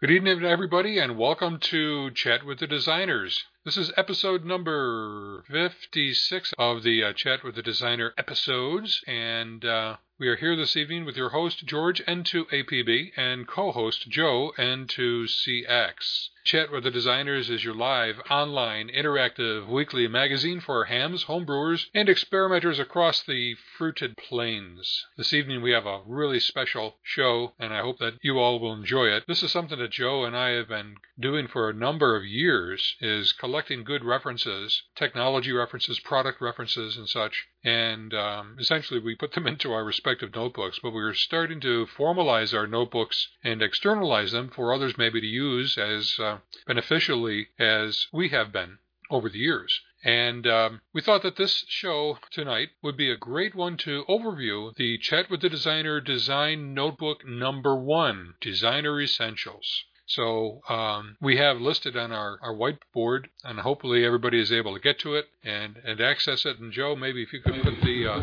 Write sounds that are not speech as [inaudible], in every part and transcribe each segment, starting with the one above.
Good evening, everybody, and welcome to Chat with the Designers. This is episode number 56 of the uh, Chat with the Designer episodes, and uh, we are here this evening with your host, George N2APB, and co host, Joe N2CX. Chat with the Designers is your live, online, interactive weekly magazine for hams, homebrewers, and experimenters across the fruited plains. This evening we have a really special show, and I hope that you all will enjoy it. This is something that Joe and I have been doing for a number of years, is collecting good references, technology references, product references, and such, and um, essentially we put them [laughs] into our respective notebooks, but we're starting to formalize our notebooks and externalize them for others maybe to use as uh, beneficially as we have been over the years. And um, we thought that this show tonight would be a great one to overview the Chat with the Designer Design Notebook Number One Designer Essentials. So um, we have listed on our, our whiteboard, and hopefully everybody is able to get to it and, and access it. And Joe, maybe if you could put the, uh,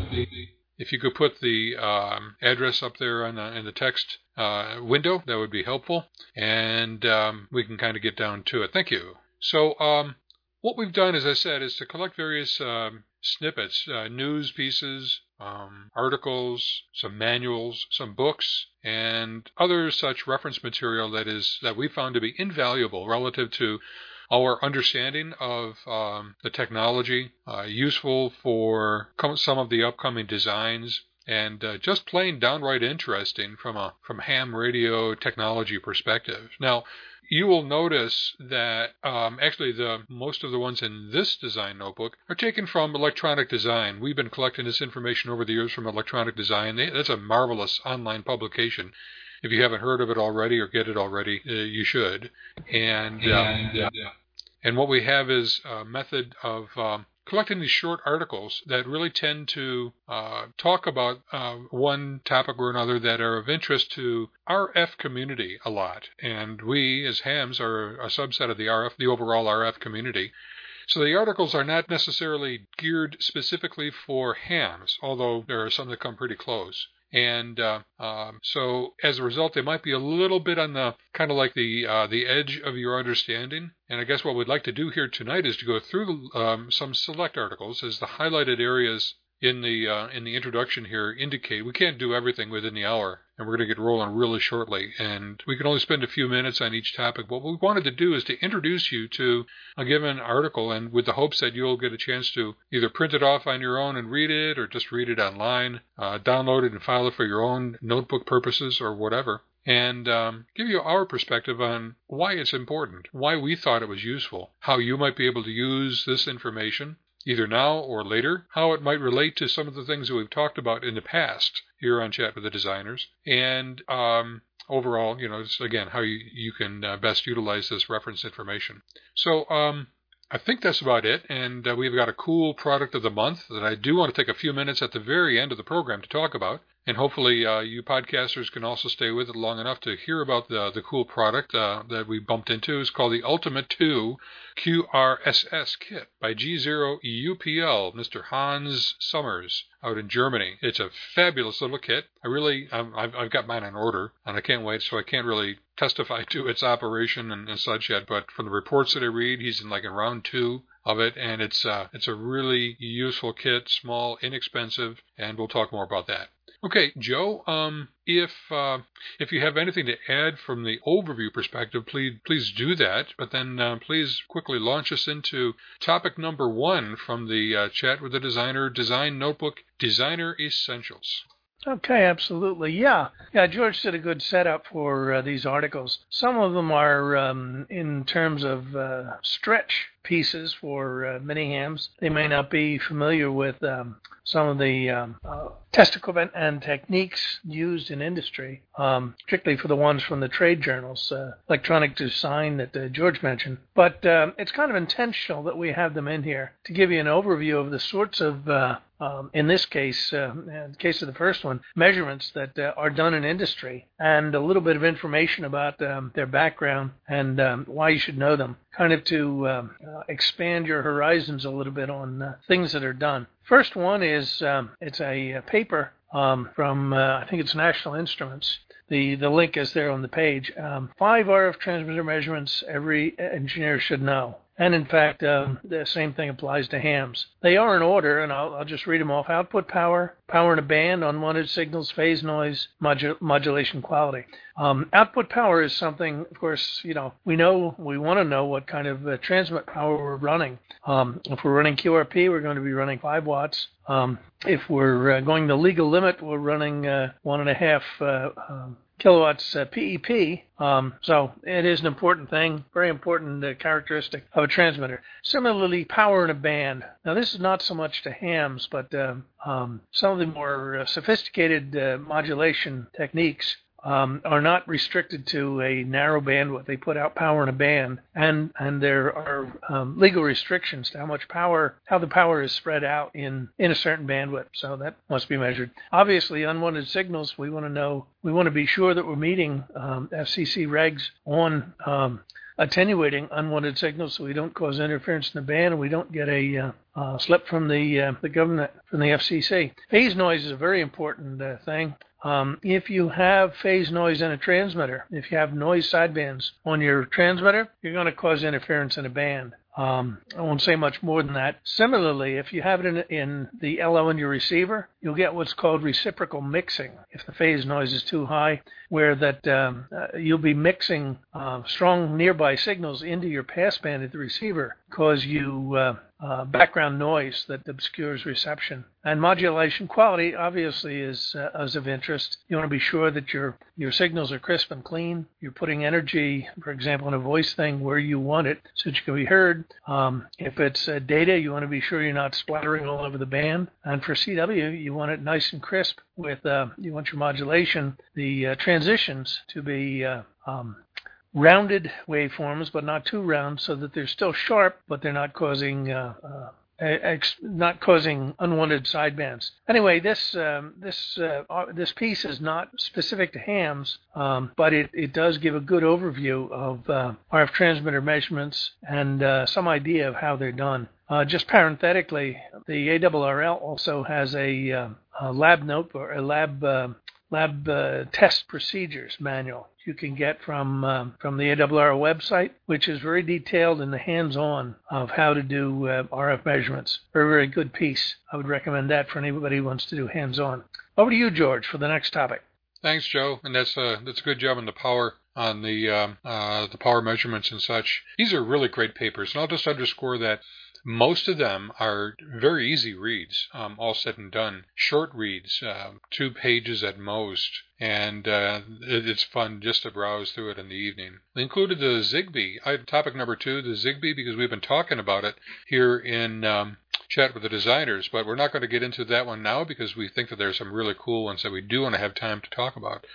if you could put the um, address up there on the, in the text uh, window, that would be helpful, and um, we can kind of get down to it. Thank you. So um, what we've done, as I said, is to collect various um, snippets, uh, news pieces, um, articles, some manuals, some books, and other such reference material that is that we found to be invaluable relative to our understanding of um, the technology, uh, useful for some of the upcoming designs, and uh, just plain downright interesting from a from ham radio technology perspective. Now, you will notice that um, actually the most of the ones in this design notebook are taken from Electronic Design. We've been collecting this information over the years from Electronic Design. That's a marvelous online publication. If you haven't heard of it already or get it already, uh, you should. And and, uh, and what we have is a method of um, collecting these short articles that really tend to uh, talk about uh, one topic or another that are of interest to RF community a lot. And we, as hams, are a subset of the RF, the overall RF community. So the articles are not necessarily geared specifically for hams, although there are some that come pretty close. And uh, um, so as a result, they might be a little bit on the kind of like the uh, the edge of your understanding. And I guess what we'd like to do here tonight is to go through um, some select articles as the highlighted areas in the uh, in the introduction here indicate we can't do everything within the hour, and we're going to get rolling really shortly. And we can only spend a few minutes on each topic. What we wanted to do is to introduce you to a given article, and with the hopes that you'll get a chance to either print it off on your own and read it, or just read it online, uh, download it and file it for your own notebook purposes or whatever and um, give you our perspective on why it's important, why we thought it was useful, how you might be able to use this information, either now or later, how it might relate to some of the things that we've talked about in the past here on Chat with the Designers, and um, overall, you know, again, how you, you can uh, best utilize this reference information. So, um, I think that's about it, and uh, we've got a cool product of the month that I do want to take a few minutes at the very end of the program to talk about. And hopefully, uh, you podcasters can also stay with it long enough to hear about the the cool product uh, that we bumped into. It's called the Ultimate 2 QRSS kit by G0UPL, Mr. Hans Summers out in Germany. It's a fabulous little kit. I really, i have I've got mine on order, and I can't wait. So I can't really testify [laughs] to its operation and, and such yet. But from the reports that I read, he's in like in round two of it, and it's uh, it's a really useful kit, small, inexpensive, and we'll talk more about that. Okay, Joe. Um, if uh, if you have anything to add from the overview perspective, please please do that. But then uh, please quickly launch us into topic number one from the uh, chat with the designer design notebook designer essentials. Okay, absolutely. Yeah. Yeah, George did a good setup for uh, these articles. Some of them are um, in terms of uh, stretch pieces for uh, mini hams. They may not be familiar with um, some of the um, uh, test equipment and techniques used in industry, um, particularly for the ones from the trade journals, uh, electronic design that uh, George mentioned. But um, it's kind of intentional that we have them in here to give you an overview of the sorts of uh, um, in this case, uh, in the case of the first one, measurements that uh, are done in industry and a little bit of information about um, their background and um, why you should know them, kind of to um, uh, expand your horizons a little bit on uh, things that are done. First one is um, it's a, a paper um, from uh, I think it's National Instruments the, the link is there on the page. Um, five RF transmitter measurements every engineer should know. And in fact, um, the same thing applies to hams. They are in order, and I'll, I'll, just read them off. Output power, power in a band, unwanted signals, phase noise, modu- modulation quality. Um, output power is something, of course, you know, we know, we want to know what kind of uh, transmit power we're running. Um, if we're running QRP, we're going to be running 5 watts. Um, if we're uh, going the legal limit, we're running uh, one and a half uh, um, kilowatts uh, PEP. Um, so it is an important thing, very important uh, characteristic of a transmitter. Similarly, power in a band. Now this is not so much to hams, but um, um, some of the more uh, sophisticated uh, modulation techniques um, are not restricted to a narrow bandwidth. They put out power in a band, and and there are um, legal restrictions to how much power, how the power is spread out in in a certain bandwidth. So that must be measured. Obviously, unwanted signals. We want to know. We want to be sure that we're meeting um, FCC regs on um, attenuating unwanted signals so we don't cause interference in the band and we don't get a uh, uh, slip from the uh, the government from the FCC. Phase noise is a very important uh, thing. Um, if you have phase noise in a transmitter, if you have noise sidebands on your transmitter, you're going to cause interference in a band. Um, I won't say much more than that. Similarly, if you have it in, in, the LO in your receiver, you'll get what's called reciprocal mixing. If the phase noise is too high, where that um, uh, you'll be mixing uh, strong nearby signals into your passband at the receiver, cause you uh, uh, background noise that obscures reception. And modulation quality obviously is, uh, is of interest. You want to be sure that your your signals are crisp and clean. You're putting energy, for example, in a voice thing where you want it, so that you can be heard. Um, if it's uh, data, you want to be sure you're not splattering all over the band. And for CW, you want it nice and crisp. With uh, you want your modulation, the uh, transitions to be uh, um, rounded waveforms, but not too round, so that they're still sharp, but they're not causing uh, uh, ex- not causing unwanted sidebands. Anyway, this um, this uh, this piece is not specific to hams, um, but it, it does give a good overview of uh, RF transmitter measurements and uh, some idea of how they're done. Uh, just parenthetically, the ARRL also has a, uh, a lab note or a lab uh, lab test procedures manual you can get from um, from the ARRL website, which is very detailed in the hands-on of how to do uh, RF measurements. Very very good piece. I would recommend that for anybody who wants to do hands-on. Over to you, George, for the next topic. Thanks, Joe, and that's a uh, that's a good job on the power on the um, uh, the power measurements and such. These are really great papers, and I'll just underscore that most of them are very easy reads, um, all said and done. Short reads, uh, two pages at most, and uh, it's fun just to browse through it in the evening. We included the Zigbee, I, topic number two, the Zigbee, because we've been talking about it here in um, chat with the designers, but we're not going to get into that one now because we think that there's some really cool ones that we do want to have time to talk about.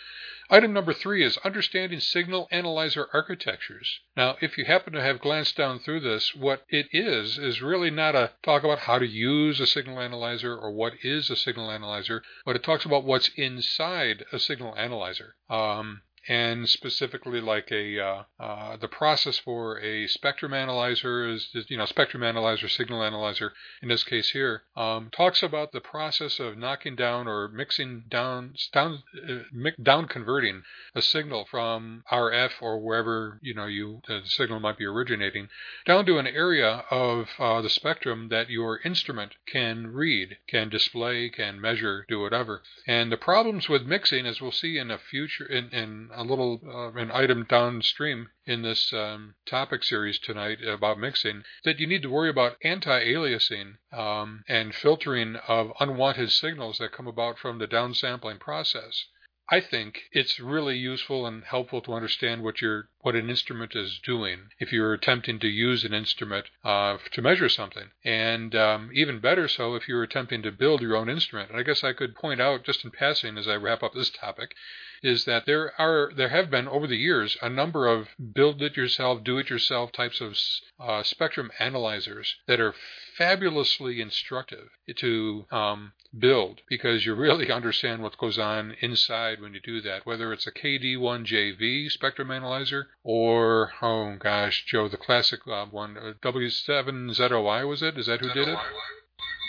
Item number three is understanding signal analyzer architectures. Now, if you happen to have glanced down through this, what it is is really not a talk about how to use a signal analyzer or what is a signal analyzer, but it talks about what's inside a signal analyzer. Um, and specifically like a uh, uh, the process for a spectrum analyzer is, you know spectrum analyzer signal analyzer in this case here um, talks about the process of knocking down or mixing down down uh, down converting a signal from RF or wherever you know you the signal might be originating down to an area of uh, the spectrum that your instrument can read can display can measure do whatever. And the problems with mixing as we'll see in a future in, in a little uh, an item downstream in this um, topic series tonight about mixing that you need to worry about anti-aliasing um, and filtering of unwanted signals that come about from the downsampling process. I think it's really useful and helpful to understand what your what an instrument is doing if you're attempting to use an instrument uh, to measure something, and um, even better so if you're attempting to build your own instrument. And I guess I could point out just in passing as I wrap up this topic is that there are there have been over the years a number of build it yourself, do it yourself types of uh, spectrum analyzers that are fabulously instructive to um, build because you really [laughs] understand what goes on inside when you do that. Whether it's a KD1JV spectrum analyzer or oh gosh, Joe, the classic uh, one uh, W7ZOI was it? Is that who did it?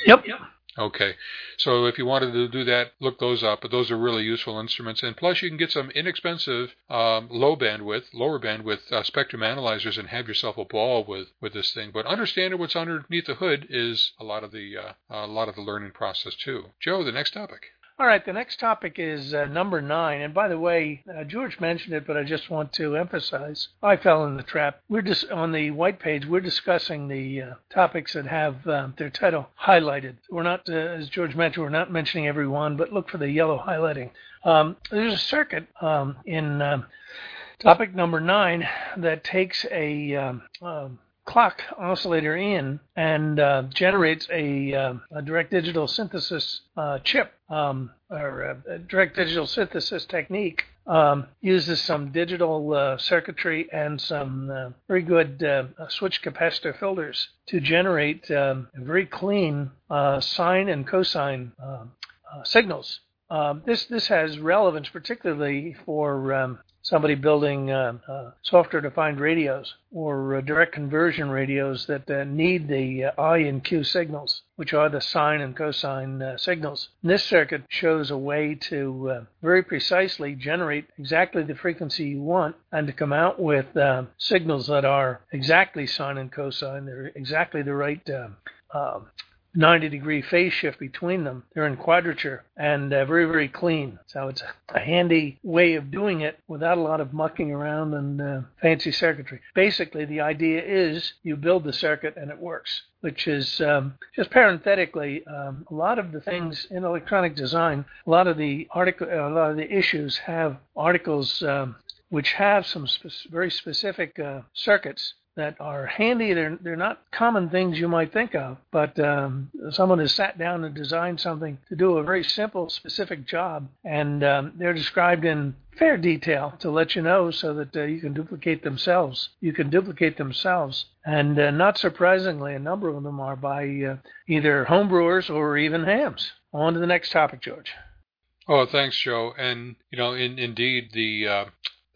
Yep. Yep. Okay, so if you wanted to do that, look those up. But those are really useful instruments, and plus you can get some inexpensive, um, low bandwidth, lower bandwidth uh, spectrum analyzers, and have yourself a ball with with this thing. But understanding what's underneath the hood is a lot of the uh, a lot of the learning process too. Joe, the next topic. All right, the next topic is uh, number nine. And by the way, uh, George mentioned it, but I just want to emphasize I fell in the trap. We're just on the white page, we're discussing the uh, topics that have um, their title highlighted. We're not, uh, as George mentioned, we're not mentioning every one, but look for the yellow highlighting. Um, there's a circuit um, in um, topic number nine that takes a um, um, clock oscillator in and uh, generates a, uh, a, direct digital synthesis uh, chip um, or a direct digital synthesis technique. Um, uses some digital uh, circuitry and some uh, very good uh, switch capacitor filters to generate um, very clean sine and cosine signals. Um, this this has relevance particularly for um, somebody building uh, uh, software-defined radios or uh, direct conversion radios that uh, need the uh, I and Q signals, which are the sine and cosine uh, signals. And this circuit shows a way to very precisely generate exactly the frequency you want and to come out with signals that are exactly sine and cosine. They're exactly the right 90 degree phase shift between them. They're in quadrature and uh, very, very clean. So it's a handy way of doing it without a lot of mucking around and uh, fancy circuitry. Basically, the idea is you build the circuit and it works. Which is um, just parenthetically, um, a lot of the things in electronic design, a lot of the article, a lot of the issues have articles um, which have some spe- very specific uh, circuits that are handy. They're they're not common things you might think of, but um, someone has sat down and designed something to do a very simple, specific job, and um, they're described in fair detail to let you know so that uh, you can duplicate themselves. You can duplicate themselves, and uh, not surprisingly, a number of them are by uh, either homebrewers or even hams. On to the next topic, George. Oh, thanks, Joe. And you know, in, indeed, the uh,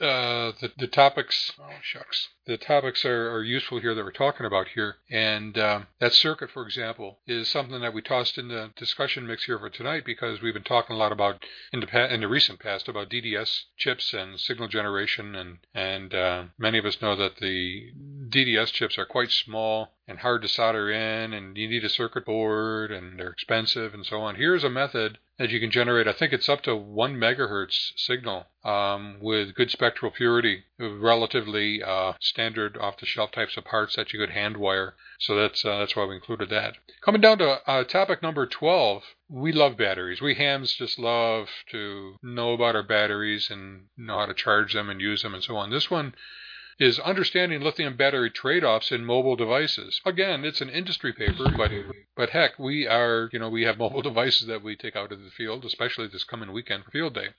uh, the, the topics, oh shucks, the topics are, are useful here that we're talking about here. And um, that circuit, for example, is something that we tossed in the discussion mix here for tonight because we've been talking a lot about in the in the recent past about DDS chips and signal generation, and and uh, many of us know that the DDS chips are quite small and hard to solder in, and you need a circuit board, and they're expensive, and so on. Here's a method that you can generate. I think it's up to one megahertz signal um, with good spectral purity, relatively uh, standard off-the-shelf types of parts that you could hand wire. So that's uh, that's why we included that. Coming down to uh, topic number 12, we love batteries. We hams just love to know about our batteries and know how to charge them and use them and so on. This one is understanding lithium battery trade-offs in mobile devices. Again, it's an industry paper, but but heck, we are you know we have mobile [laughs] devices that we take out of the field, especially this coming weekend for field day.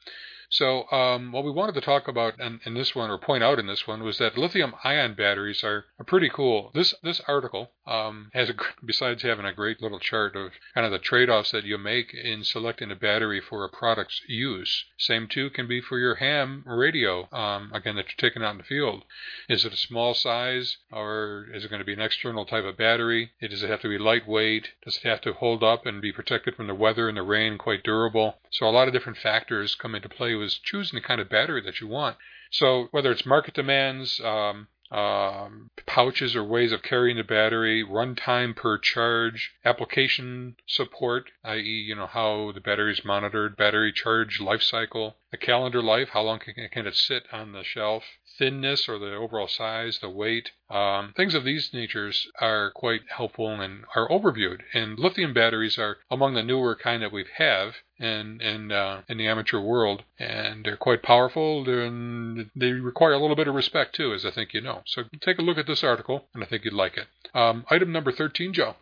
So, um, what we wanted to talk about in, in, this one, or point out in this one, was that lithium-ion batteries are, are pretty cool. This this article um, has a besides having a great little chart of kind of the trade-offs that you make in selecting a battery for a product's use. Same too can be for your ham radio. Um, again, that you're taking out in the field. Is it a small size, or is it going to be an external type of battery? Does it have to be lightweight? Does it have to hold up and be protected from the weather and the rain, quite durable? So a lot of different factors come into play with choosing the kind of battery that you want. So whether it's market demands, um, um, pouches or ways of carrying the battery, runtime per charge, application support, i.e., you know how the battery is monitored, battery charge life cycle, a calendar life, how long can, can it sit on the shelf, thinness or the overall size, the weight, um, things of these natures are quite helpful and are overviewed. And lithium batteries are among the newer kind that we have in in uh, in the amateur world, and they're quite powerful. and they require a little bit of respect too, as I think you know. So take a look at this article, and I think you'd like it. Um, item number thirteen, Joe.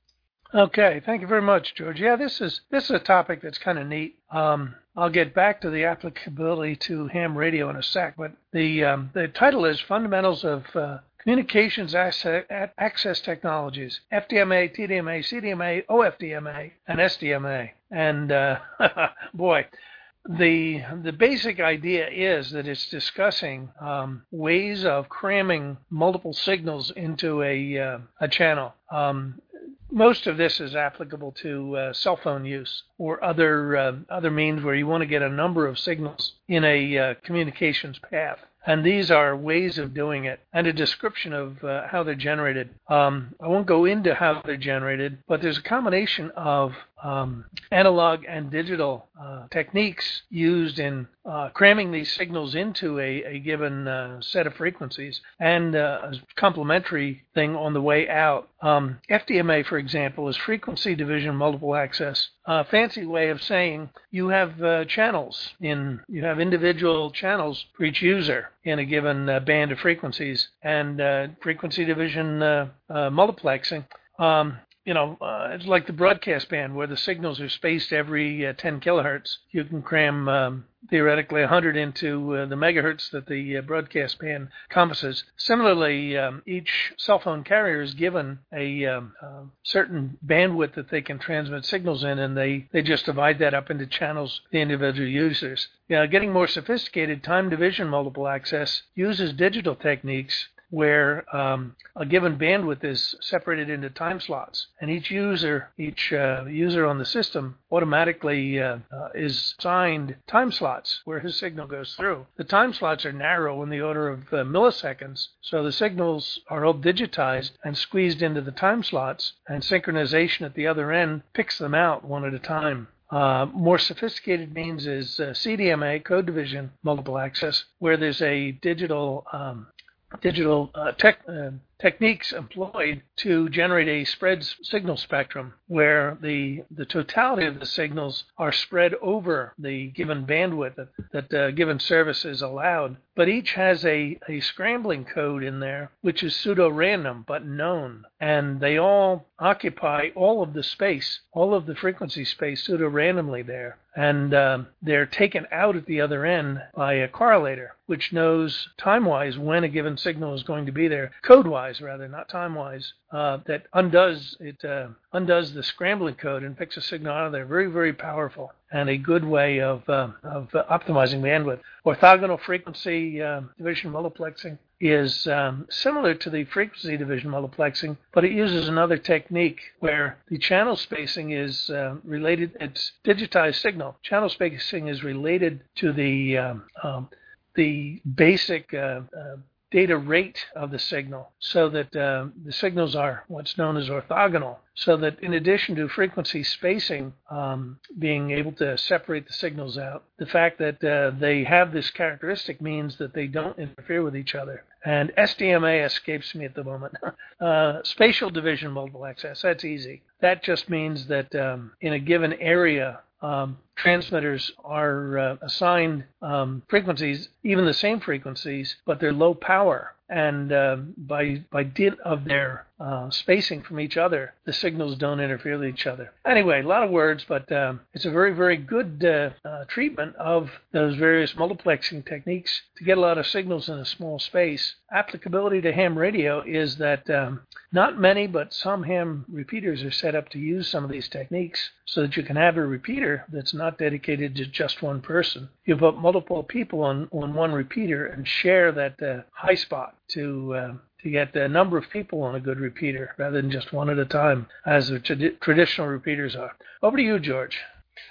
Okay, thank you very much, George. Yeah, this is this is a topic that's kind of neat. Um, I'll get back to the applicability to ham radio in a sec, but the um, the title is Fundamentals of uh, Communications Access Technologies: FDMA, TDMA, CDMA, OFDMA, and SDMA. And uh, [laughs] boy, the the basic idea is that it's discussing um, ways of cramming multiple signals into a uh, a channel. Um, most of this is applicable to uh, cell phone use or other uh, other means where you want to get a number of signals in a uh, communications path. And these are ways of doing it and a description of uh, how they're generated. Um, I won't go into how they're generated, but there's a combination of um, analog and digital uh, techniques used in uh, cramming these signals into a, a given uh, set of frequencies and uh, a complementary thing on the way out. Um, FDMA, for example, is frequency division multiple access. A fancy way of saying you have uh, channels in you have individual channels for each user in a given uh, band of frequencies and frequency division multiplexing um, you know, uh, it's like the broadcast band where the signals are spaced every uh, 10 kilohertz. You can cram um, theoretically 100 into uh, the megahertz that the uh, broadcast band compasses. Similarly, um, each cell phone carrier is given a um, certain bandwidth that they can transmit signals in, and they, they just divide that up into channels the individual users. Yeah, getting more sophisticated, time division multiple access uses digital techniques where um, a given bandwidth is separated into time slots, and each user, each uh, user on the system, automatically uh, uh, is assigned time slots where his signal goes through. The time slots are narrow in the order of uh, milliseconds, so the signals are all digitized and squeezed into the time slots, and synchronization at the other end picks them out one at a time. Uh, more sophisticated means is uh, CDMA, code division multiple access, where there's a digital um, digital uh, tech, uh, techniques employed to generate a spread signal spectrum where the the totality of the signals are spread over the given bandwidth that, that the given service is allowed. But each has a, a scrambling code in there which is pseudo random but known. And they all occupy all of the space, all of the frequency space pseudo randomly there. And um, they're taken out at the other end by a correlator, which knows time wise when a given signal is going to be there, code wise wise rather, not time wise, uh, that undoes it uh, undoes the scrambling code and picks a signal out of there. Very very powerful and a good way of uh, of optimizing bandwidth. Orthogonal frequency uh, division multiplexing is um, similar to the frequency division multiplexing, but it uses another technique where the channel spacing is uh, related. It's digitized signal. Channel spacing is related to the um, um, the basic uh, uh, data rate of the signal so that uh, the signals are what's known as orthogonal. So that in addition to frequency spacing um, being able to separate the signals out, the fact that uh, they have this characteristic means that they don't interfere with each other. And SDMA escapes me at the moment. [laughs] uh, spatial division multiple access, that's easy. That just means that um, in a given area um, transmitters are uh, assigned um, frequencies, even the same frequencies, but they're low power. And uh, by by dint of their uh, spacing from each other, the signals don't interfere with each other. Anyway, a lot of words, but um, it's a very very good uh, uh, treatment of those various multiplexing techniques to get a lot of signals in a small space. Applicability to ham radio is that um, not many, but some ham repeaters are set up to use some of these techniques so that you can have a repeater that's not dedicated to just one person. You put multiple people on, on one repeater and share that uh, high spot to uh, to get a number of people on a good repeater rather than just one at a time, as the trad- traditional repeaters are. Over to you, George.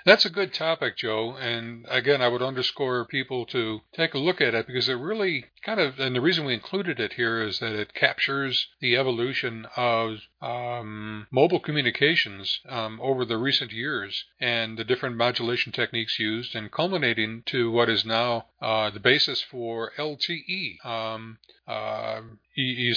That's a good topic, Joe. And again, I would underscore people to take a look at it because it really kind of, and the reason we included it here is that it captures the evolution of um, mobile communications um, over the recent years and the different modulation techniques used, and culminating to what is now uh, the basis for LTE. Um, uh,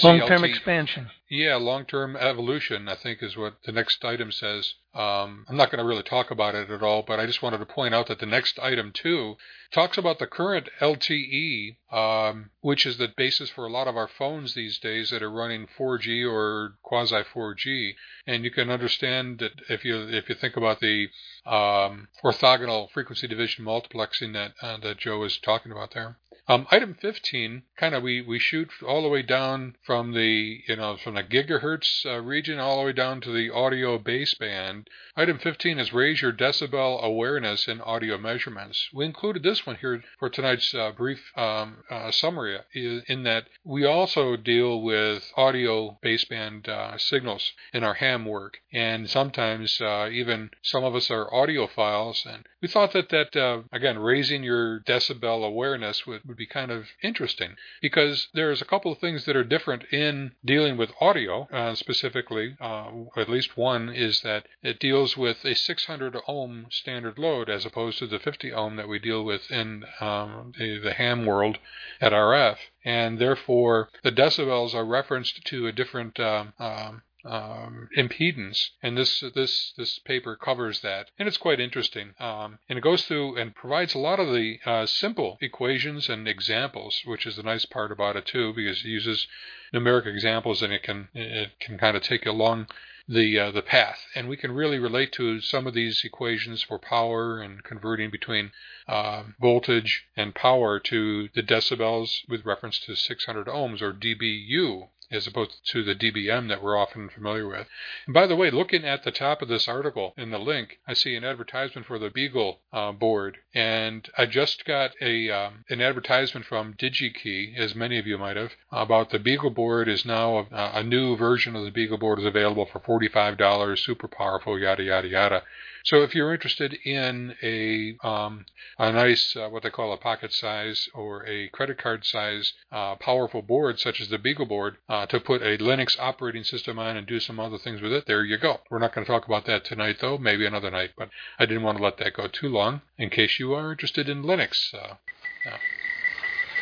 long-term LTE. expansion. Yeah, long-term evolution. I think is what the next item says. Um, I'm not going to really talk about it at all, but I just wanted to point out that the next item too talks about the current LTE, um, which is the basis for a lot of our phones these days that are running 4G or quasi 4G. And you can understand that if you if you think about the um, orthogonal frequency division multiplexing that uh, that Joe was talking about there. Um, item 15, kind of we, we shoot all the way down from the you know from the gigahertz uh, region all the way down to the audio baseband. Item 15 is raise your decibel awareness in audio measurements. We included this one here for tonight's uh, brief um, uh, summary in that we also deal with audio baseband uh, signals in our ham work, and sometimes uh, even some of us are audiophiles, and we thought that that uh, again raising your decibel awareness would, would be kind of interesting because there's a couple of things that are different in dealing with audio uh, specifically. at least one is that it deals deals with a 600 ohm standard load as opposed to the 50 ohm that we deal with in um, the, the ham world at RF. And therefore, the decibels are referenced to a different um, um, um, impedance, and this this this paper covers that, and it's quite interesting. Um, and it goes through and provides a lot of the uh, simple equations and examples, which is the nice part about it too, because it uses numeric examples and it can it can kind of take you along the uh, the path, and we can really relate to some of these equations for power and converting between uh, voltage and power to the decibels with reference to 600 ohms or dBu as opposed to the dBm that we're often familiar with. And by the way, looking at the top of this article in the link, I see an advertisement for the Beagle uh, board, and I just got a um, an advertisement from DigiKey, as many of you might have, about the Beagle board is now a, a new version of the Beagle board is available for $45, super powerful, yada yada yada. So if you're interested in a um, a nice uh, what they call a pocket size or a credit card size uh, powerful board such as the Beagle board uh, to put a Linux operating system on and do some other things with it, there you go. We're not going to talk about that tonight though, maybe another night, but I didn't want to let that go too long in case you are interested in Linux. Uh,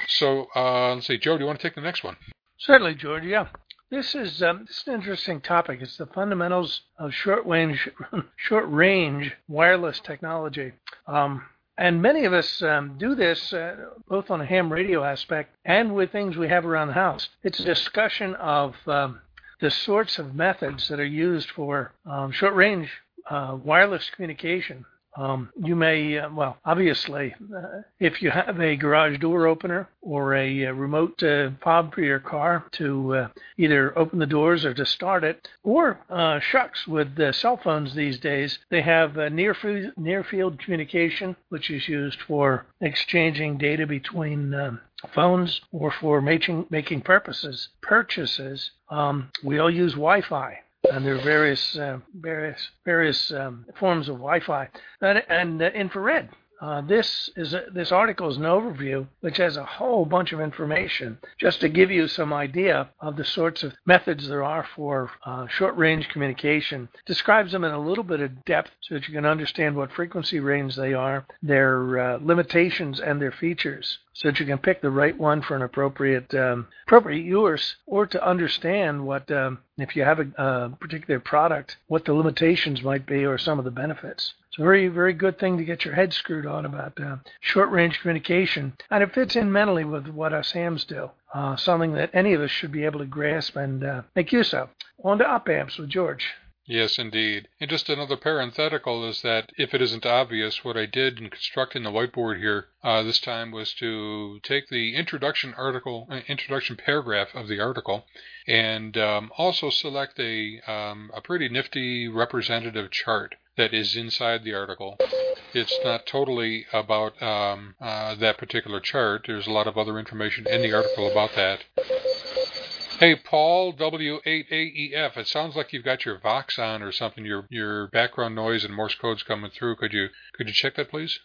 so uh, let's see, Joe, do you want to take the next one? Certainly, George. Yeah. This is um, this is an interesting topic. It's the fundamentals of short range [laughs] short range wireless technology. Um, and many of us um, do this uh, both on a ham radio aspect and with things we have around the house. It's a discussion of um, the sorts of methods that are used for um, short range uh, wireless communication um, you may, uh, well, obviously, uh, if you have a garage door opener or a, uh, remote uh, fob for your car to uh, either open the doors or to start it, or uh, shucks, with cell phones these days, they have near, near field communication, which is used for exchanging data between um, phones or for making, making purposes, purchases. Um, we all use Wi Fi and there are various uh, various various um, forms of Wi-Fi and, and uh, infrared. Uh, this is a, this article is an overview which has a whole bunch of information just to give you some idea of the sorts of methods there are for uh, short-range communication. Describes them in a little bit of depth so that you can understand what frequency range they are, their uh, limitations, and their features so that you can pick the right one for an appropriate um, appropriate use, or to understand what um, if you have a, a, particular product, what the limitations might be, or some of the benefits. It's a very very good thing to get your head screwed on about uh, short range communication, and it fits in mentally with what us hams do. Uh, something that any of us should be able to grasp and uh, make use of. On to op amps with George. Yes, indeed. And just another parenthetical is that if it isn't obvious, what I did in constructing the whiteboard here uh, this time was to take the introduction article, uh, introduction paragraph of the article, and um, also select a um, a pretty nifty representative chart that is inside the article. It's not totally about um, uh, that particular chart. There's a lot of other information in the article about that. Hey, Paul, W8AEF. It sounds like you've got your Vox on or something. Your your background noise and Morse code's coming through. Could you could you check that, please?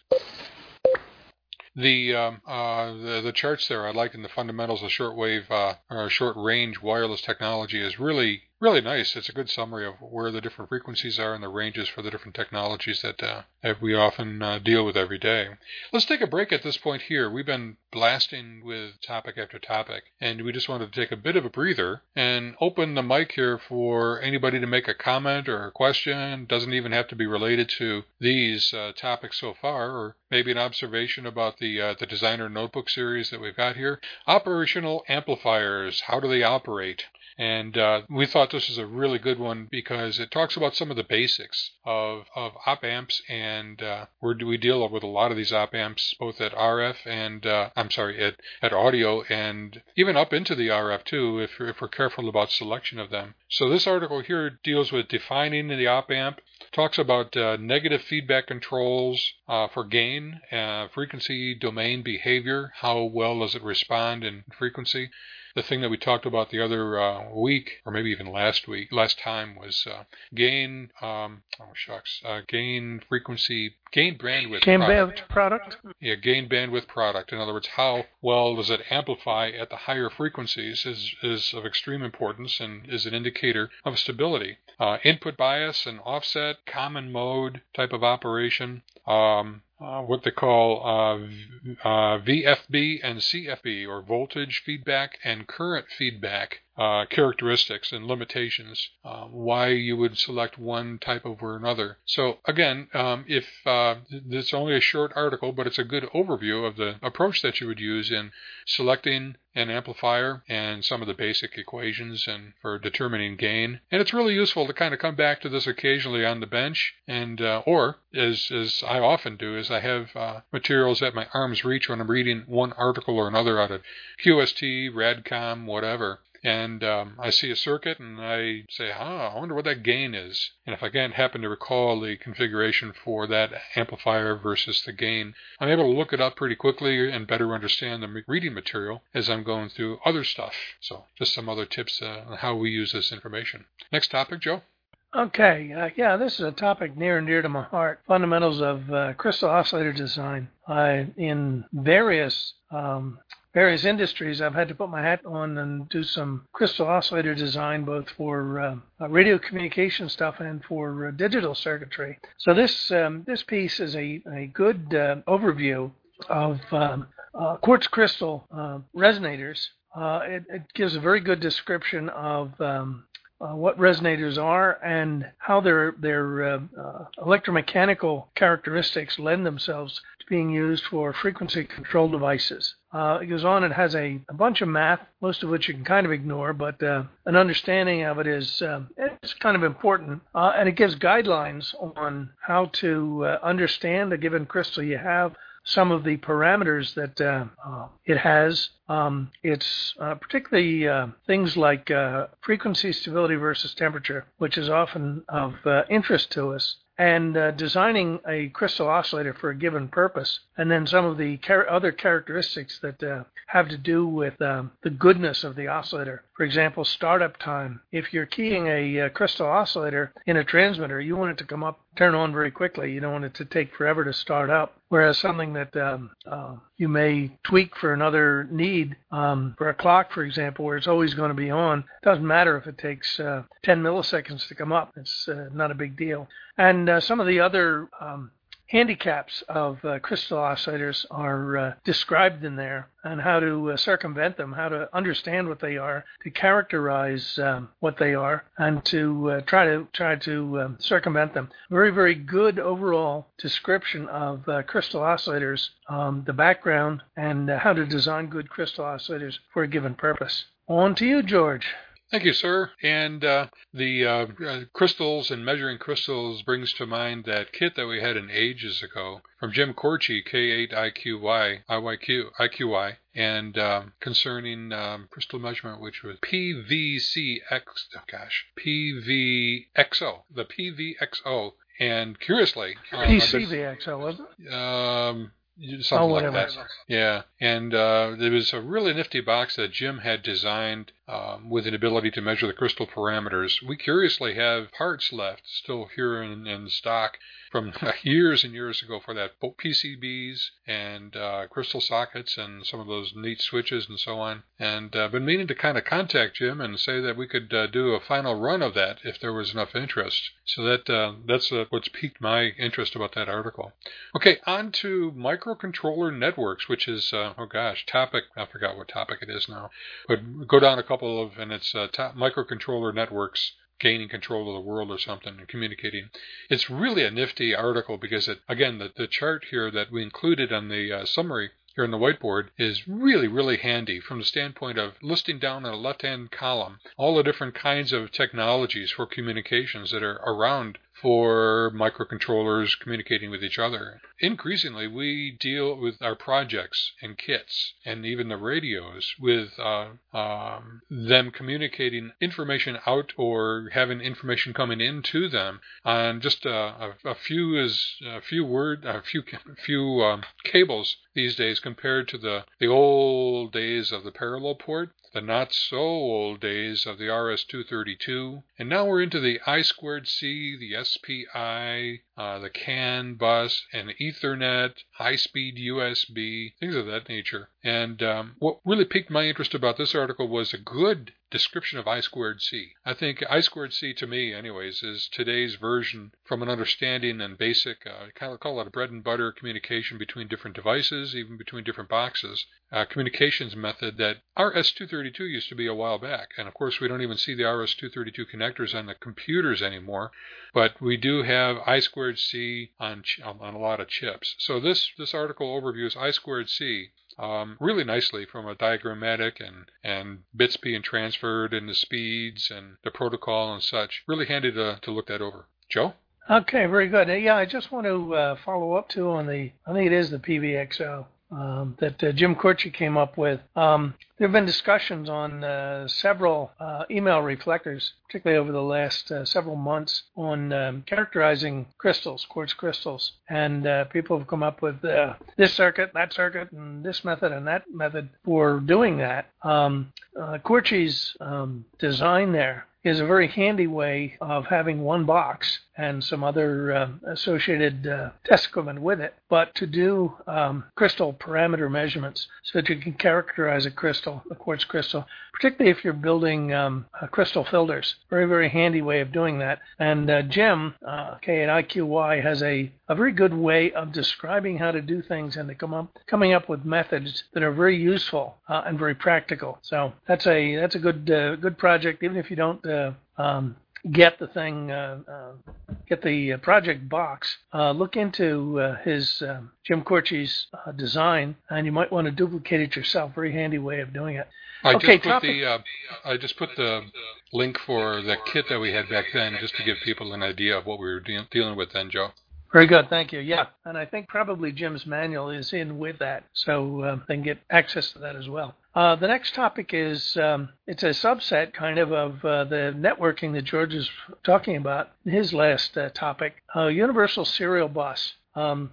The um, uh, the, the charts there, I like in the fundamentals of shortwave uh, or short range wireless technology is really really nice. It's a good summary of where the different frequencies are and the ranges for the different technologies that, uh, that we often uh, deal with every day. Let's take a break at this point here. We've been blasting with topic after topic, and we just wanted to take a bit of a breather and open the mic here for anybody to make a comment or a question. Doesn't even have to be related to these uh, topics so far, or maybe an observation about the uh, the designer notebook series that we've got here. Operational amplifiers. How do they operate? And uh, we thought this was a really good one because it talks about some of the basics of, of op amps, and uh, where do we deal with a lot of these op amps, both at RF and uh, I'm sorry, at, at audio and even up into the RF too, if, if we're careful about selection of them. So this article here deals with defining the op amp, talks about uh, negative feedback controls uh, for gain, uh, frequency, domain, behavior, how well does it respond in frequency the thing that we talked about the other uh, week, or maybe even last week, last time, was uh, gain. Um, oh shucks, uh, gain frequency, gain bandwidth. Gain product. bandwidth product. Yeah, gain bandwidth product. In other words, how well does it amplify at the higher frequencies is is of extreme importance and is an indicator of stability. Uh, input bias and offset, common mode type of operation. Um, uh, what they call uh, uh, VFB and CFB, or voltage feedback and current feedback uh, characteristics and limitations, uh, why you would select one type over another. So again, um, if uh, it's only a short article, but it's a good overview of the approach that you would use in selecting an amplifier and some of the basic equations and for determining gain. And it's really useful to kind of come back to this occasionally on the bench and uh, or as as I often do is I have uh, materials at my arm's reach when I'm reading one article or another out of QST, Radcom, whatever and um, I see a circuit and I say, ah, I wonder what that gain is. And if I can't happen to recall the configuration for that amplifier versus the gain, I'm able to look it up pretty quickly and better understand the reading material as I'm going through other stuff. So just some other tips uh, on how we use this information. Next topic, Joe. Okay, uh, yeah, this is a topic near and dear to my heart. Fundamentals of uh, crystal oscillator design. I, in various um, various industries, I've had to put my hat on and do some crystal oscillator design, both for uh, uh, radio communication stuff and for uh, digital circuitry. So this um, this piece is a a good uh, overview of um, uh, quartz crystal uh, resonators. It, it, gives a very good description of um, uh, what resonators are and how their their uh, uh, electromechanical characteristics lend themselves to being used for frequency control devices. Uh, it goes on. It has a, a, bunch of math, most of which you can kind of ignore, but uh, an understanding of it is uh, it's kind of important, and it gives guidelines on how to understand a given crystal you have some of the parameters that uh, uh, it has. Um, it's uh, particularly uh, things like uh, frequency stability versus temperature, which is often of uh, interest to us. And designing a crystal oscillator for a given purpose, and then some of the char- other characteristics that have to do with um, the goodness of the oscillator. For example, startup time. If you're keying a, a, crystal oscillator in a transmitter, you want it to come up, turn on very quickly. You don't want it to take forever to start up. Whereas something that um, uh, you may tweak for another need, um, for a clock, for example, where it's always going to be on, doesn't matter if it takes uh, 10 milliseconds to come up. It's uh, not a big deal. And uh, some of the other um, handicaps of uh, crystal oscillators are uh, described in there and how to uh, circumvent them, how to understand what they are, to characterize um, what they are, and to uh, try to try to um, circumvent them. Very very good overall description of uh, crystal oscillators, um, the background, and uh, how to design good crystal oscillators for a given purpose. On to you, George. Thank you, sir. And uh, the uh, uh, crystals and measuring crystals brings to mind that kit that we had in ages ago from Jim Kortge, K8IQY, IYQ, IQY, and um, concerning um, crystal measurement, which was PVCX, oh gosh, PVXO, the PVXO. And curiously, um, PCVXO, was it? Um, something oh, like that. Yeah, and uh, there was a really nifty box that Jim had designed um, with an ability to measure the crystal parameters. We curiously have parts left still here in, in stock from [laughs] years and years ago for that PCBs and uh, crystal sockets and some of those neat switches and so on. And I've uh, been meaning to kind of contact Jim and say that we could uh, do a final run of that if there was enough interest. So that uh, that's uh, what's piqued my interest about that article. Okay, on to microcontroller networks, which is uh, oh gosh, topic I forgot what topic it is now, but go down a couple of and it's top microcontroller networks gaining control of the world or something and communicating. It's really a nifty article because it, again, the, the chart here that we included on the uh, summary here on the whiteboard is really, really handy from the standpoint of listing down in a left hand column all the different kinds of technologies for communications that are around for microcontrollers communicating with each other. Increasingly, we deal with our projects and kits and even the radios with uh, um, them communicating information out or having information coming into them on just a, a, a few is a few word a few [laughs] few um, cables these days compared to the the old days of the parallel port the not so old days of the RS-232, and now we're into the I squared C, the SPI, uh, the CAN bus, and Ethernet, high-speed USB, things of that nature. And um, what really piqued my interest about this article was a good description of I squared C. I think I squared C to me, anyways, is today's version from an understanding and basic, uh, kind of call it a bread and butter communication between different devices, even between different boxes, uh, communications method that RS-232 used to be a while back. And of course, we don't even see the RS-232 connectors on the computers anymore, but we do have I squared C on on a lot of chips. So this this article overviews I squared C um, really nicely from a diagrammatic and, and bits being transferred and the speeds and the protocol and such. Really handy to, to look that over. Joe? Okay, very good. Yeah, I just want to uh, follow up too on the, I think it is the PVXO um, that uh, Jim Kortge came up with. Um, there have been discussions on uh, several uh, email reflectors, particularly over the last uh, several months, on um, characterizing crystals, quartz crystals. And uh, people have come up with uh, this circuit, that circuit, and this method and that method for doing that. Um, Kortge's um, design there is a very handy way of having one box and some other uh, associated uh, test equipment with it, but to do um, crystal parameter measurements so that you can characterize a crystal, a quartz crystal, particularly if you're building um, uh, crystal filters. Very, very handy way of doing that. And uh, Jim, uh, K8IQY, has a, a very good way of describing how to do things and to come up, coming up with methods that are very useful uh, and very practical. So that's a that's a good good project, even if you don't um, get the thing, uh, uh, get the project box, uh, look into uh, his um, Jim Kortge's uh, design, and you might want to duplicate it yourself. Very handy way of doing it. I okay, just put topic. the I just put the link for the kit that we had back then, just to give people an idea of what we were de- dealing with then, Joe. Very good, thank you. Yeah, and I think probably Jim's manual is in with that, so uh, they can get access to that as well. Uh, the next topic is um, it's a subset kind of of uh, the networking that George is talking about. His last uh, topic, uh, Universal Serial Bus. Um,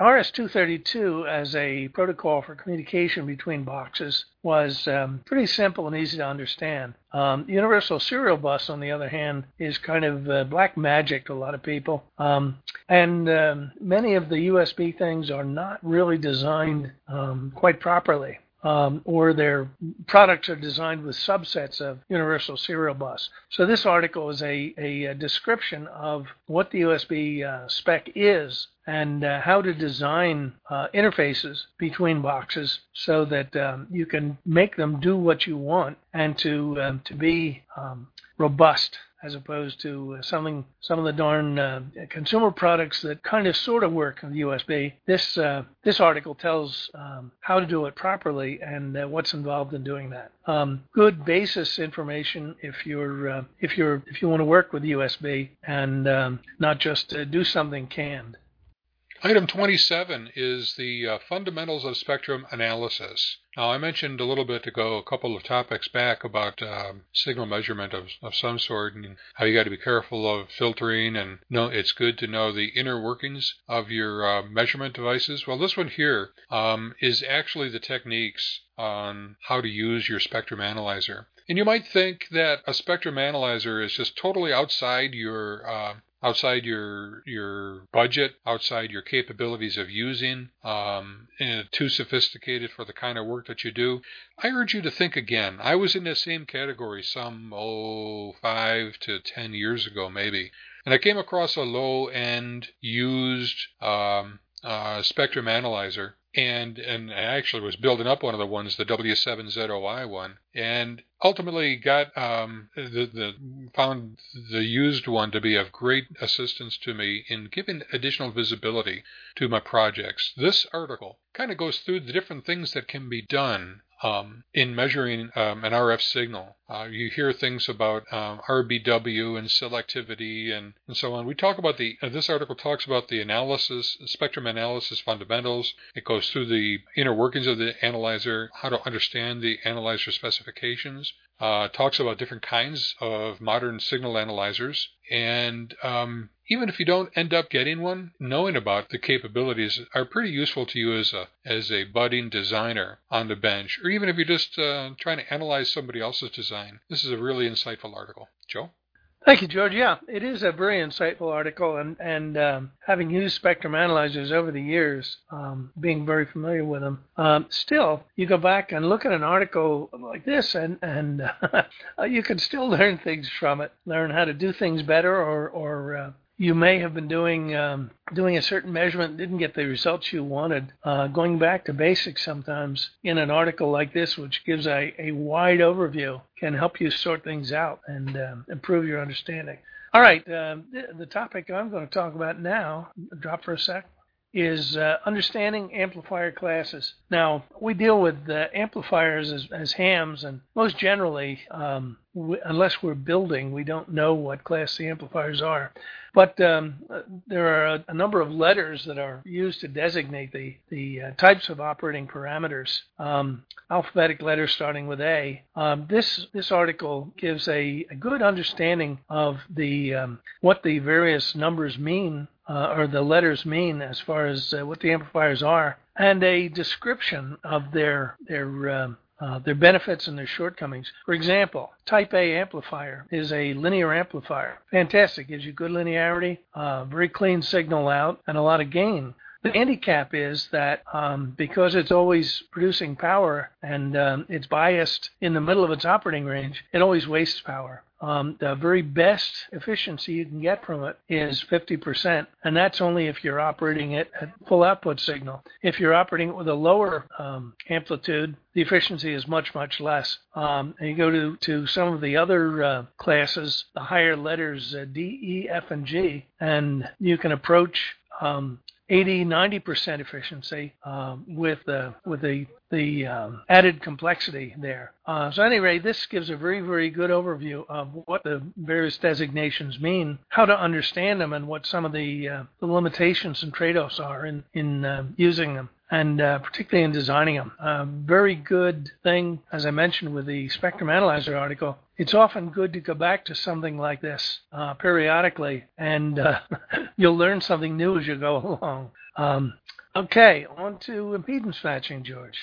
RS-232 as a protocol for communication between boxes was um, pretty simple and easy to understand. Um, Universal Serial Bus, on the other hand, is kind of uh, black magic to a lot of people. Um, and um, many of the USB things are not really designed um, quite properly um, or their products are designed with subsets of universal serial bus. So this article is a, a, description of what the USB uh, spec is and uh, how to design uh, interfaces between boxes so that um, you can make them do what you want and to um, to be um, robust as opposed to uh, something some of the darn uh, consumer products that kind of sort of work on USB. This uh, this article tells um, how to do it properly and uh, what's involved in doing that. Um, good basis information if you're uh, if you're if you want to work with USB and um, not just uh, do something canned. Item 27 is the uh, fundamentals of spectrum analysis. Now, I mentioned a little bit ago, a couple of topics back, about um, signal measurement of, of some sort and how you got to be careful of filtering. And no, it's good to know the inner workings of your uh, measurement devices. Well, this one here um, is actually the techniques on how to use your spectrum analyzer. And you might think that a spectrum analyzer is just totally outside your uh, outside your your budget, outside your capabilities of using, um, too sophisticated for the kind of work that you do, I urge you to think again. I was in the same category some oh five to ten years ago maybe, and I came across a low end used um, uh, spectrum analyzer and and I actually was building up one of the ones, the W7ZOI one, and ultimately got um, the, the found the used one to be of great assistance to me in giving additional visibility to my projects. This article kind of goes through the different things that can be done um, in measuring um, an RF signal. Uh, you hear things about um, RBW and selectivity and, and so on. We talk about the, uh, this article talks about the analysis, spectrum analysis fundamentals. It goes through the inner workings of the analyzer, how to understand the analyzer specifications, uh, talks about different kinds of modern signal analyzers. And um, even if you don't end up getting one, knowing about the capabilities are pretty useful to you as a as a budding designer on the bench, or even if you're just uh, trying to analyze somebody else's design. This is a really insightful article. Joe. Thank you, George. Yeah, it is a very insightful article, and and um, having used spectrum analyzers over the years, um, being very familiar with them, um, still you go back and look at an article like this, and and [laughs] uh, you can still learn things from it, learn how to do things better, or or uh, you may have been doing um, doing a certain measurement didn't get the results you wanted. Uh, going back to basics sometimes in an article like this, which gives a, a wide overview, can help you sort things out and um, improve your understanding. All right, uh, the, the, topic I'm going to talk about now, drop for a sec, is uh, understanding amplifier classes. Now, we deal with uh, amplifiers as, as, hams, and most generally, um, unless we're building, we don't know what class the amplifiers are. But um, there are a, a, number of letters that are used to designate the, the uh, types of operating parameters. Um, alphabetic letters starting with A. Um, this this article gives a, a good understanding of the um, what the various numbers mean uh, or the letters mean as far as uh, what the amplifiers are, and a description of their their um, uh, their benefits and their shortcomings. For example, Type A amplifier is a linear amplifier. Fantastic, gives you good linearity, uh, very clean signal out, and a lot of gain. The handicap is that um, because it's always producing power and um, it's biased in the middle of its operating range, it always wastes power. Um, the very best efficiency you can get from it is 50%, and that's only if you're operating it at full output signal. If you're operating it with a lower um, amplitude, the efficiency is much, much less. Um, and you go to, to some of the other uh, classes, the higher letters uh, D, E, F, and G, and you can approach um, 80, 90% efficiency um, with the with the the um, added complexity there. Uh, so anyway, this gives a very very good overview of what the various designations mean, how to understand them, and what some of the, uh, the limitations and trade-offs are in in uh, using them and uh, particularly in designing them. A very good thing, as I mentioned with the Spectrum Analyzer article, it's often good to go back to something like this uh, periodically, and uh, [laughs] you'll learn something new as you go along. Um, okay, on to impedance matching, George.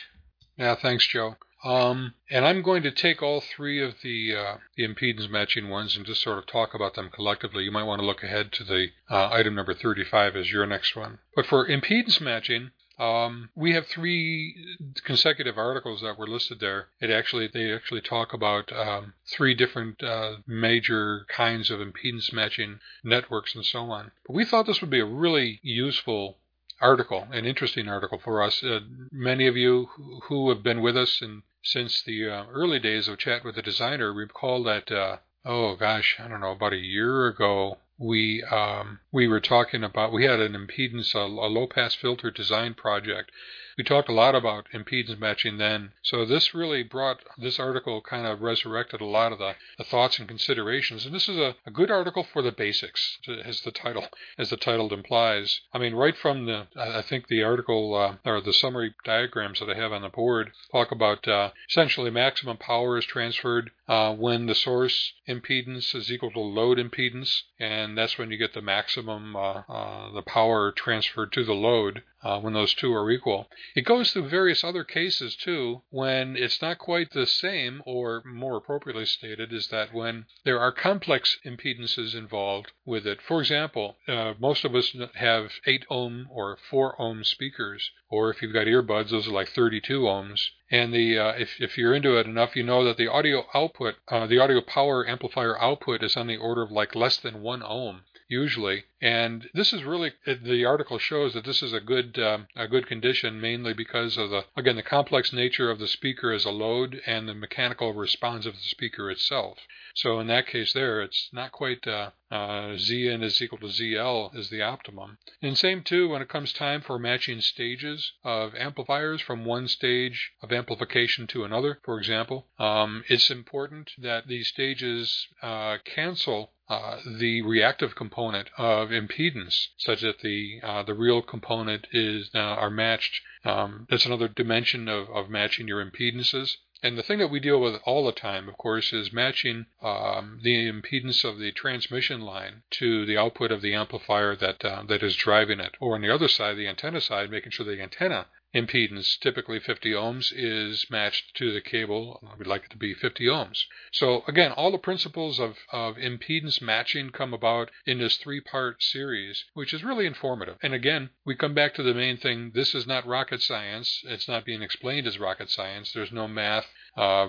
Yeah, thanks, Joe. Um, and I'm going to take all three of the uh, the impedance matching ones and just sort of talk about them collectively. You might want to look ahead to the uh, item number 35 as your next one. But for impedance matching, um, we have three consecutive articles that were listed there. It actually they actually talk about um, three different uh, major kinds of impedance matching networks and so on. But we thought this would be a really useful article, an interesting article for us. Uh, many of you who have been with us and since the uh, early days of Chat with the Designer recall that uh, oh gosh, I don't know, about a year ago we um, we were talking about we had an impedance a, a low pass filter design project we talked a lot about impedance matching then. So this really brought this article kind of resurrected a lot of the, the thoughts and considerations. And this is a, a, good article for the basics, as the title [laughs] as the title implies. I mean, right from the I think the article uh, or the summary diagrams that I have on the board talk about uh, essentially maximum power is transferred uh, when the source impedance is equal to load impedance, and that's when you get the maximum uh, uh, the power transferred to the load uh, when those two are equal. It goes through various other cases too when it's not quite the same, or more appropriately stated, is that when there are complex impedances involved with it. For example, uh, most of us have 8 ohm or 4 ohm speakers, or if you've got earbuds, those are like 32 ohms. And the uh, if if you're into it enough, you know that the audio output, uh, the audio power amplifier output, is on the order of like less than one ohm. usually. And this is really the article shows that this is a good um, a good condition mainly because of the again the complex nature of the speaker as a load and the mechanical response of the speaker itself. So in that case, there it's not quite uh, uh, Zn is equal to Zl is the optimum. And same too when it comes time for matching stages of amplifiers from one stage of amplification to another. For example, um, it's important that these stages uh, cancel uh, the reactive component of impedance, such that the uh, the real component is uh, are matched. Um, that's another dimension of, of matching your impedances. And the thing that we deal with all the time, of course, is matching um, the impedance of the transmission line to the output of the amplifier that uh, that is driving it. Or on the other side, the antenna side, making sure the antenna impedance, typically 50 ohms, is matched to the cable. We'd like it to be 50 ohms. So again, all the principles of, of impedance matching come about in this three-part series, which is really informative. And again, we come back to the main thing. This is not rocket science. It's not being explained as rocket science. There's no math uh,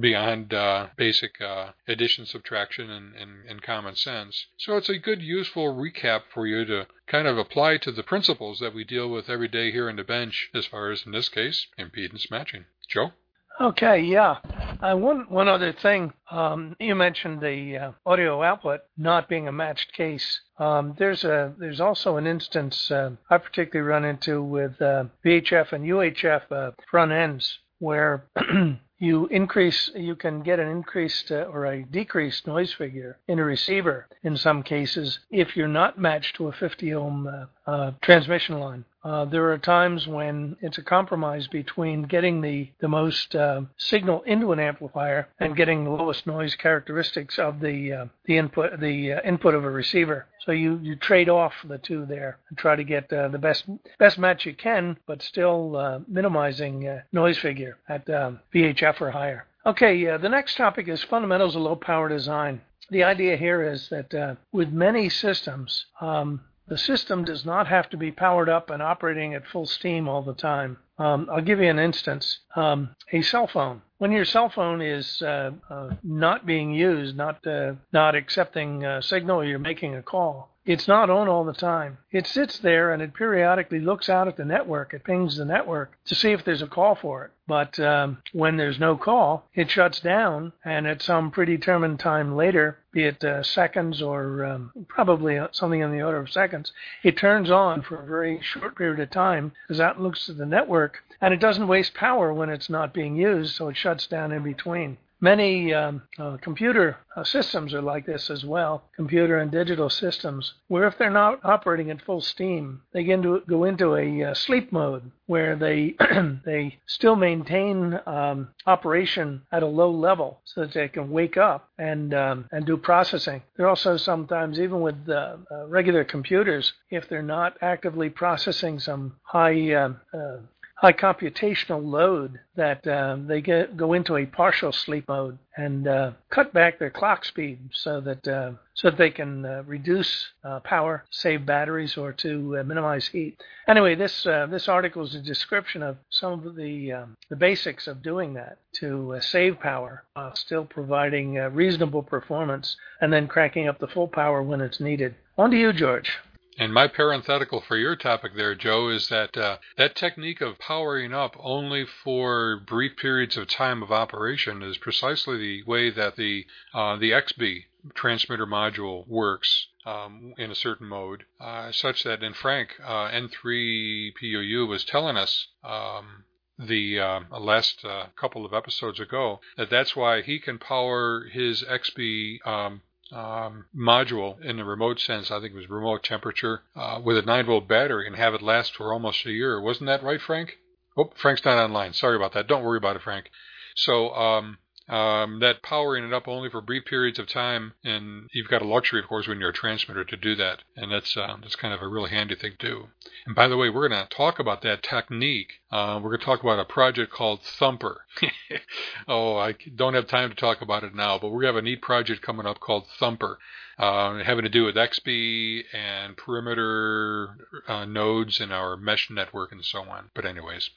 beyond uh, basic uh, addition, subtraction, and, and, and, common sense. So it's a good, useful recap for you to kind of apply to the principles that we deal with every day here in the bench, as far as in this case, impedance matching. Joe? Okay, yeah. Uh, one one other thing, um, you mentioned the uh, audio output not being a matched case. Um, there's a there's also an instance uh, I particularly run into with VHF and UHF front ends where [clears throat] you increase, you can get an increased uh, or a decreased noise figure in a receiver in some cases if you're not matched to a 50 ohm uh, uh, transmission line. Uh, there are times when it's a compromise between getting the, the most uh, signal into an amplifier and getting the lowest noise characteristics of the uh, the input the uh, input of a receiver. So you, you trade off the two there and try to get uh, the best best match you can, but still minimizing noise figure at um, VHF or higher. Okay, the next topic is fundamentals of low power design. The idea here is that with many systems, um, the system does not have to be powered up and operating at full steam all the time. Um, I'll give you an instance. Um, a cell phone. When your cell phone is uh, uh, not being used, not uh, not accepting a signal, you're making a call. It's not on all the time. It sits there and it periodically looks out at the network. It pings the network to see if there's a call for it. But um, when there's no call, it shuts down, and at some predetermined time later, be it uh, seconds or um, probably something in the order of seconds, it turns on for a very short period of time as that looks at the network, and it doesn't waste power when it's not being used, so it shuts down in between. Many um, uh, computer uh, systems are like this as well, computer and digital systems, where if they're not operating at full steam, they go into a uh, sleep mode where they [clears throat] they still maintain um, operation at a low level so that they can wake up and um, and do processing. They're also sometimes even with uh, uh, regular computers, if they're not actively processing some high uh, high computational load that um, they get, go into a partial sleep mode and uh, cut back their clock speed so that uh, so that they can uh, reduce uh, power, save batteries, or to uh, minimize heat. Anyway, this uh, this article is a description of some of the um, the basics of doing that to save power while still providing reasonable performance, and then cranking up the full power when it's needed. On to you, George. And my parenthetical for your topic there, Joe, is that uh, that technique of powering up only for brief periods of time of operation is precisely the way that the uh, the XBee transmitter module works um, in a certain mode, uh, such that in Frank uh, N3PUU was telling us. Um, the uh, last uh, couple of episodes ago that that's why he can power his XBee um, um, module in the remote sense. I think it was remote temperature uh, with a 9 volt battery and have it last for almost a year. Wasn't that right, Frank? Oh, Frank's not online. Sorry about that. Don't worry about it, Frank. So um, um, that powering it up only for brief periods of time, and you've got a luxury, of course, when you're a transmitter to do that, and that's uh, that's kind of a really handy thing to do. And by the way, we're going to talk about that technique. Uh, we're going to talk about a project called Thumper. [laughs] oh, I don't have time to talk about it now, but we have a neat project coming up called Thumper uh, having to do with XBee and perimeter uh, nodes in our mesh network and so on. But anyways,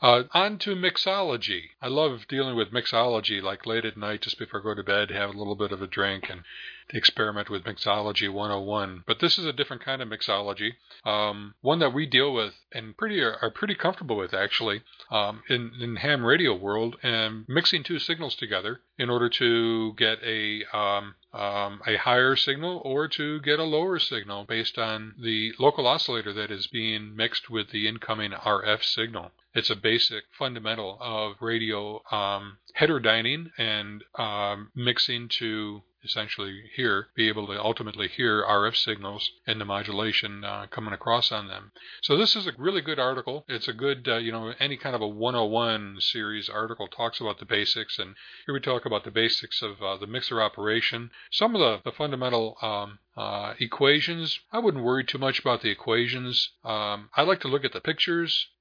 uh, on to mixology. I love dealing with mixology, like late at night, just before I go to bed, have a little bit of a drink and experiment with mixology 101. But this is a different kind of mixology, um, one that we deal with and pretty are pretty comfortable with actually um, in in ham radio world, and mixing two signals together in order to get a um, um, a higher signal or to get a lower signal based on the local oscillator that is being mixed with the incoming RF signal. It's a basic fundamental of radio um, heterodyning and um, mixing to essentially hear, be able to ultimately hear RF signals and the modulation uh, coming across on them. So this is a really good article. It's a good, uh, you know, any kind of a 101 series article talks about the basics, and here we talk about the basics of uh, the mixer operation, some of the, the fundamental um, uh, equations. I wouldn't worry too much about the equations. Um, I like to look at the pictures. [laughs]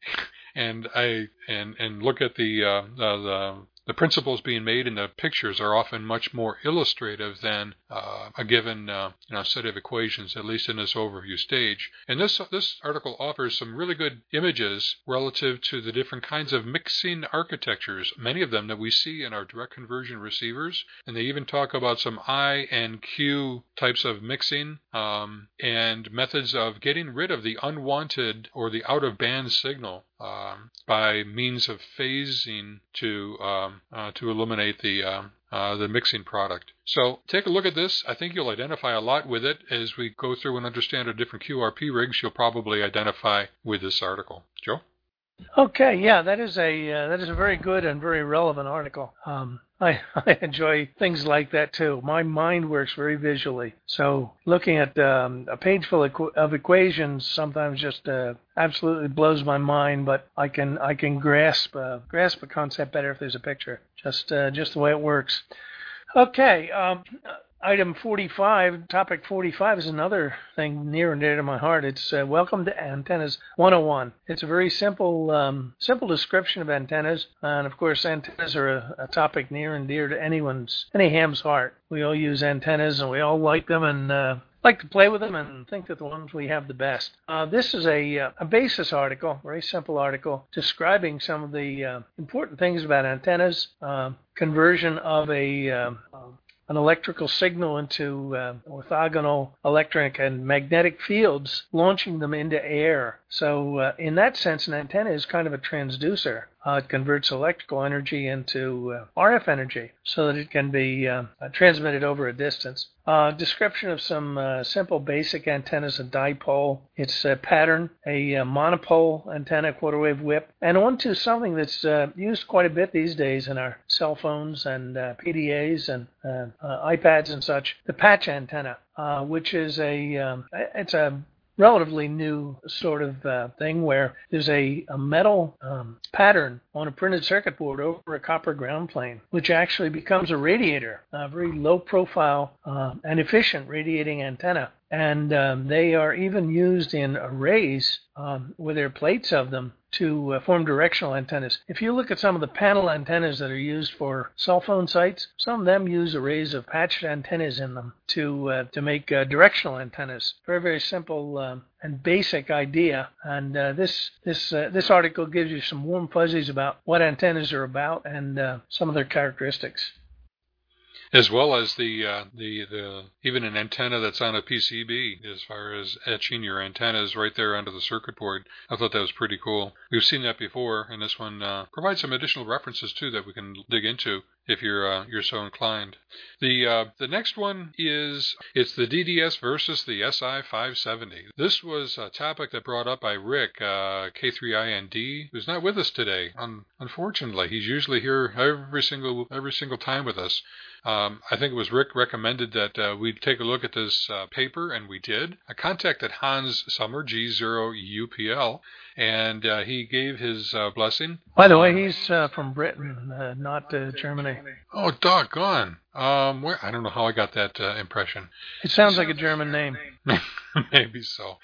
and I and and look at the uh, the the principles being made in the pictures are often much more illustrative than uh, a given uh, you know, set of equations, at least in this overview stage. And this this article offers some really good images relative to the different kinds of mixing architectures, many of them that we see in our direct conversion receivers. And they even talk about some I and Q types of mixing um, and methods of getting rid of the unwanted or the out of band signal um, by means of phasing to um, uh, to eliminate the um, uh, the mixing product. So take a look at this. I think you'll identify a lot with it as we go through and understand our different QRP rigs. You'll probably identify with this article. Joe. Okay, yeah, that is a uh, that is a very good and very relevant article. Um, I, [laughs] I enjoy things like that too. My mind works very visually, so looking at um, a page full of, of equations sometimes just uh, absolutely blows my mind. But I can I can grasp uh, grasp a concept better if there's a picture. Just uh, just the way it works. Okay, um, Item 45, topic 45 is another thing near and dear to my heart. It's uh, Welcome to Antennas 101. It's a very simple, um, simple description of antennas, and of course, antennas are a, a, topic near and dear to anyone's, any ham's heart. We all use antennas, and we all like them, and uh, like to play with them, and think that the ones we have the best. Uh, this is a, uh, a basis article, very simple article, describing some of the uh, important things about antennas, uh, conversion of a an electrical signal into uh, orthogonal electric and magnetic fields, launching them into air. So, uh, in that sense, an antenna is kind of a transducer. Uh, it converts electrical energy into uh, RF energy so that it can be uh, transmitted over a distance. Uh, description of some uh, simple basic antennas, a dipole, its a pattern, a, monopole antenna, quarter wave whip, and on to something that's uh, used quite a bit these days in our cell phones and PDAs and iPads and such, the patch antenna, which is a um, it's a relatively new sort of uh, thing where there's a, a metal um, pattern on a printed circuit board over a copper ground plane, which actually becomes a radiator, a very low profile uh, and efficient radiating antenna and um, they are even used in arrays um, there are plates of them to uh, form directional antennas. If you look at some of the panel antennas that are used for cell phone sites, some of them use arrays of patched antennas in them to uh, to make uh, directional antennas. Very very simple um, and basic idea. And uh, this this uh, this article gives you some warm fuzzies about what antennas are about and uh, some of their characteristics as well as the uh, the the even an antenna that's on a PCB as far as etching your antennas right there onto the circuit board. I thought that was pretty cool. We've seen that before, and this one uh, provides some additional references too that we can dig into if you're uh, you're so inclined. The uh, the next one is it's the DDS versus the SI 570. This was a topic that brought up by Rick uh, K3IND, who's not with us today. Un- unfortunately, he's usually here every single every single time with us. Um, I think it was Rick recommended that uh, we take a look at this uh, paper, and we did. I contacted Hans Summer, G0UPL, and uh, he gave his uh, blessing. By the way, he's uh, from Britain, uh, not Germany. Oh, doggone. Um, where, I don't know how I got that impression. It sounds like a German name. [laughs] Maybe so.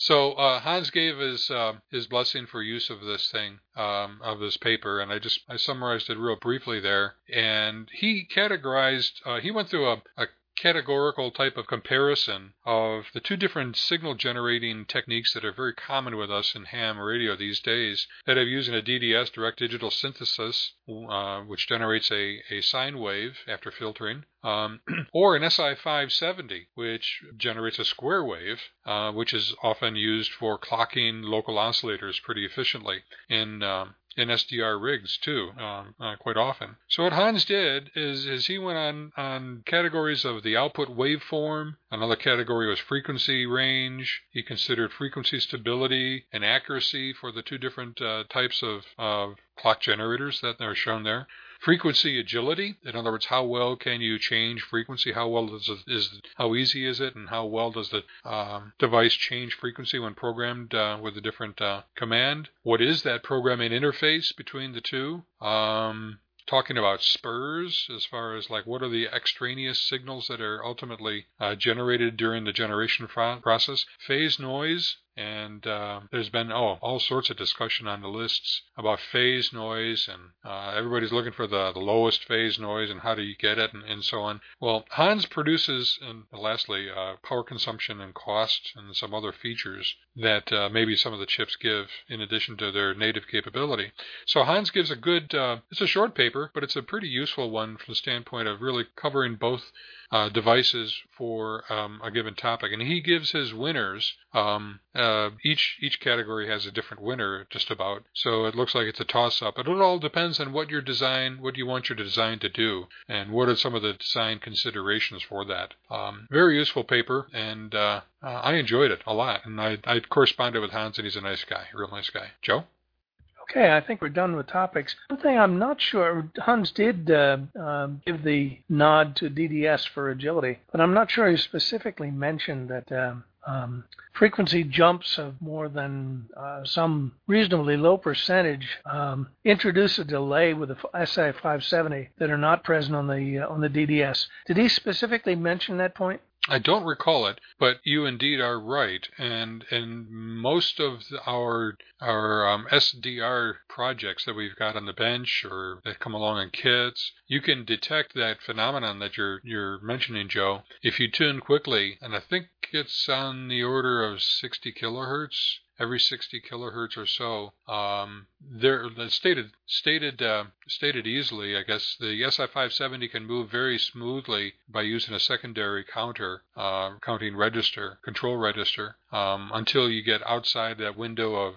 So uh, Hans gave his uh, his blessing for use of this thing um, of this paper, and I just I summarized it real briefly there. And he categorized. Uh, he went through a, a categorical type of comparison of the two different signal generating techniques that are very common with us in ham radio these days that have using a DDS, direct digital synthesis, uh, which generates a, a sine wave after filtering, um, [clears throat] or an SI570, which generates a square wave, uh, which is often used for clocking local oscillators pretty efficiently in um, in SDR rigs too, um, uh, quite often. So what Hans did is, is he went on on categories of the output waveform. Another category was frequency range. He considered frequency stability and accuracy for the two different uh, types of, of clock generators that are shown there. Frequency agility, in other words, how well can you change frequency? How well does it, is how easy is it, and how well does the um, device change frequency when programmed uh, with a different uh, command? What is that programming interface between the two? Um, talking about spurs as far as like what are the extraneous signals that are ultimately uh, generated during the generation process. Phase noise, and uh, there's been oh all sorts of discussion on the lists about phase noise, and uh, everybody's looking for the, the lowest phase noise and how do you get it and, and so on. Well, Hans produces, and lastly, uh, power consumption and cost and some other features that uh, maybe some of the chips give in addition to their native capability. So Hans gives a good, uh, it's a short paper, but it's a pretty useful one from the standpoint of really covering both uh, devices for um, a given topic, and he gives his winners. Um, uh, each each category has a different winner, just about. So it looks like it's a toss-up. But it all depends on what your design, what you want your design to do, and what are some of the design considerations for that. Um, very useful paper, and uh, uh I enjoyed it a lot. And I, I corresponded with Hans, and he's a nice guy, real nice guy. Joe. Okay, I think we're done with topics. One thing I'm not sure, Hans did uh, uh, give the nod to DDS for agility, but I'm not sure he specifically mentioned that um, um, frequency jumps of more than uh, some reasonably low percentage um, introduce a delay with the SI570 that are not present on the uh, on the DDS. Did he specifically mention that point? I don't recall it, but you indeed are right. And in most of our our um, SDR projects that we've got on the bench or that come along in kits, you can detect that phenomenon that you're you're mentioning, Joe, if you tune quickly. And I think it's on the order of 60 kilohertz every 60 kilohertz or so. Um, there, stated stated uh, stated easily, I guess the SI570 can move very smoothly by using a secondary counter, uh, counting register, control register, um, until you get outside that window of,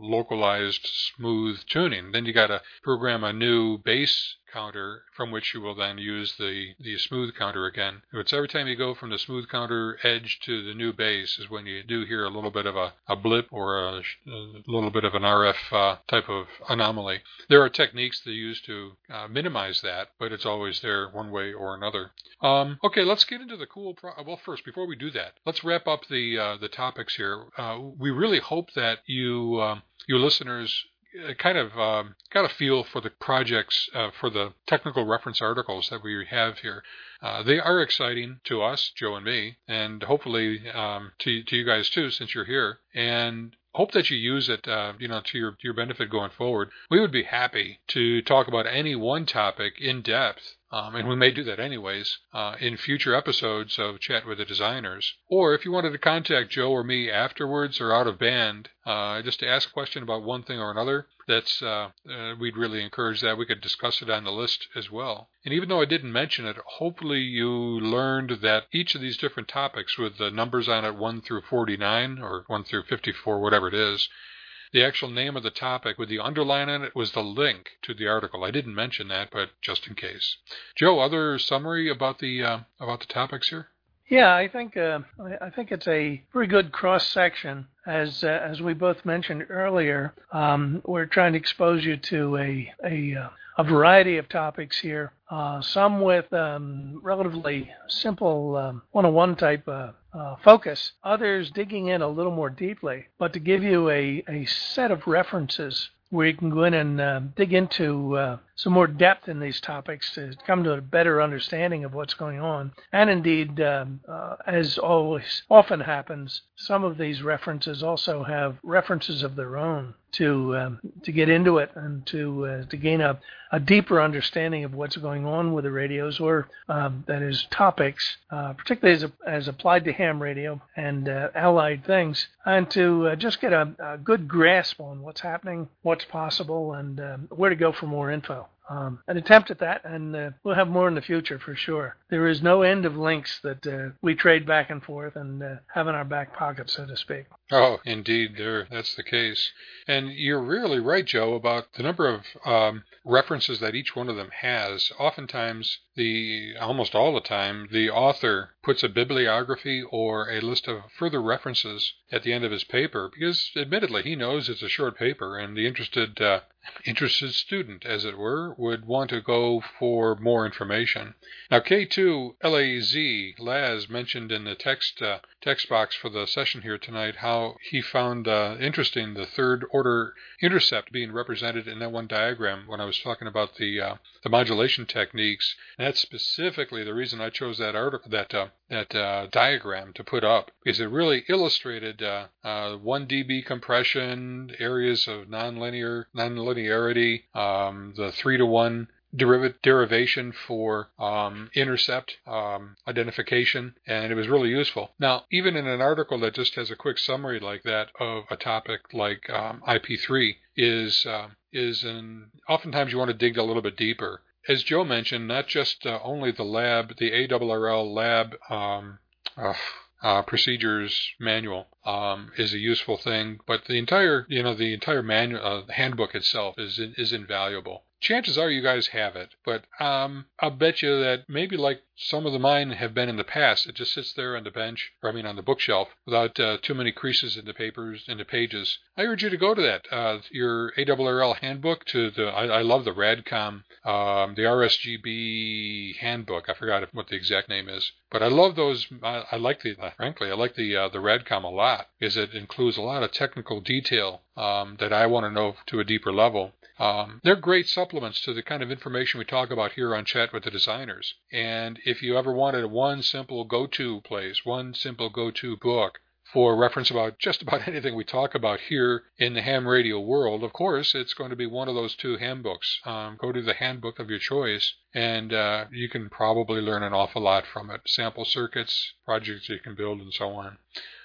localized smooth tuning. Then you got to program a new base counter from which you will then use the, the smooth counter again. It's every time you go from the smooth counter edge to the new base is when you do hear a little bit of a, a blip or a, a little bit of an RF uh, type of anomaly. There are techniques they use to uh, minimize that, but it's always there one way or another. Um, okay, let's get into the cool. Pro- well, first, before we do that, let's wrap up the uh, the topics here. Uh, we really hope that you um, you listeners uh, kind of um, got a feel for the projects, uh, for the technical reference articles that we have here. Uh, they are exciting to us, Joe and me, and hopefully um, to, to you guys too, since you're here. And hope that you use it, uh, you know, to your to your benefit going forward. We would be happy to talk about any one topic in depth um, and we may do that anyways uh, in future episodes of Chat with the Designers. Or if you wanted to contact Joe or me afterwards or out of band, uh, just to ask a question about one thing or another, that's uh, uh, we'd really encourage that. We could discuss it on the list as well. And even though I didn't mention it, hopefully you learned that each of these different topics with the numbers on it 1 through 49 or 1 through 54, whatever it is, the actual name of the topic with the underline in it was the link to the article. I didn't mention that, but just in case. Joe, other summary about the uh, about the topics here? Yeah, I think uh, I think it's a pretty good cross section. As uh, as we both mentioned earlier, um, we're trying to expose you to a a uh, a variety of topics here. Uh, some with um, relatively simple um, one-on-one type uh, focus, others digging in a little more deeply, but to give you a, a set of references where you can go in and dig into some more depth in these topics to come to a better understanding of what's going on. And indeed, um, uh, as always often happens, some of these references also have references of their own to um, to get into it and to uh, to gain a, a deeper understanding of what's going on with the radios, or um, that is topics, uh, particularly as, as applied to ham radio and uh, allied things, and to uh, just get a, a, good grasp on what's happening, what's possible, and um, where to go for more info um, an attempt at that, and uh, we'll have more in the future for sure. There is no end of links that uh, we trade back and forth and uh, have in our back pocket, so to speak. Oh, indeed, there that's the case. And you're really right, Joe, about the number of um, references that each one of them has. Oftentimes, the almost all the time, the author puts a bibliography or a list of further references at the end of his paper because, admittedly, he knows it's a short paper, and the interested uh, interested student, as it were, would want to go for more information. Now, K2 LAZ Laz mentioned in the text uh, text box for the session here tonight how he found uh, interesting the third order intercept being represented in that one diagram when I was talking about the uh, the modulation techniques. That's specifically the reason I chose that article that uh, that uh, diagram to put up because it really illustrated uh, uh, 1 dB compression, areas of nonlinear nonlinearity, um, the three to one deriv- derivation for um, intercept um, identification, and it was really useful. Now, even in an article that just has a quick summary like that of a topic like um, IP3, is uh, is an oftentimes you want to dig a little bit deeper. As Joe mentioned, not just uh, only the lab, the ARRL lab. Um, uh, uh, procedures manual um, is a useful thing, but the entire you know the entire manual uh, handbook itself is is invaluable chances are you guys have it. But um, I'll bet you that maybe like some of the mine have been in the past, it just sits there on the bench, or I mean on the bookshelf, without uh, too many creases in the papers, in the pages. I urge you to go to that. Uh, your ARRL handbook to the, I, I love the Radcom, um, the RSGB handbook. I forgot what the exact name is. But I love those. I, I like the, frankly, I like the uh, the Radcom a lot, because it includes a lot of technical detail um, that I want to know to a deeper level. Um, they're great supplements to the kind of information we talk about here on Chat with the Designers. And if you ever wanted one simple go to place, one simple go to book, for reference about just about [laughs] anything we talk about here in the ham radio world, of course, it's going to be one of those two handbooks. Um, go to the handbook of your choice, and uh, you can probably learn an awful lot from it. Sample circuits, projects you can build, and so on.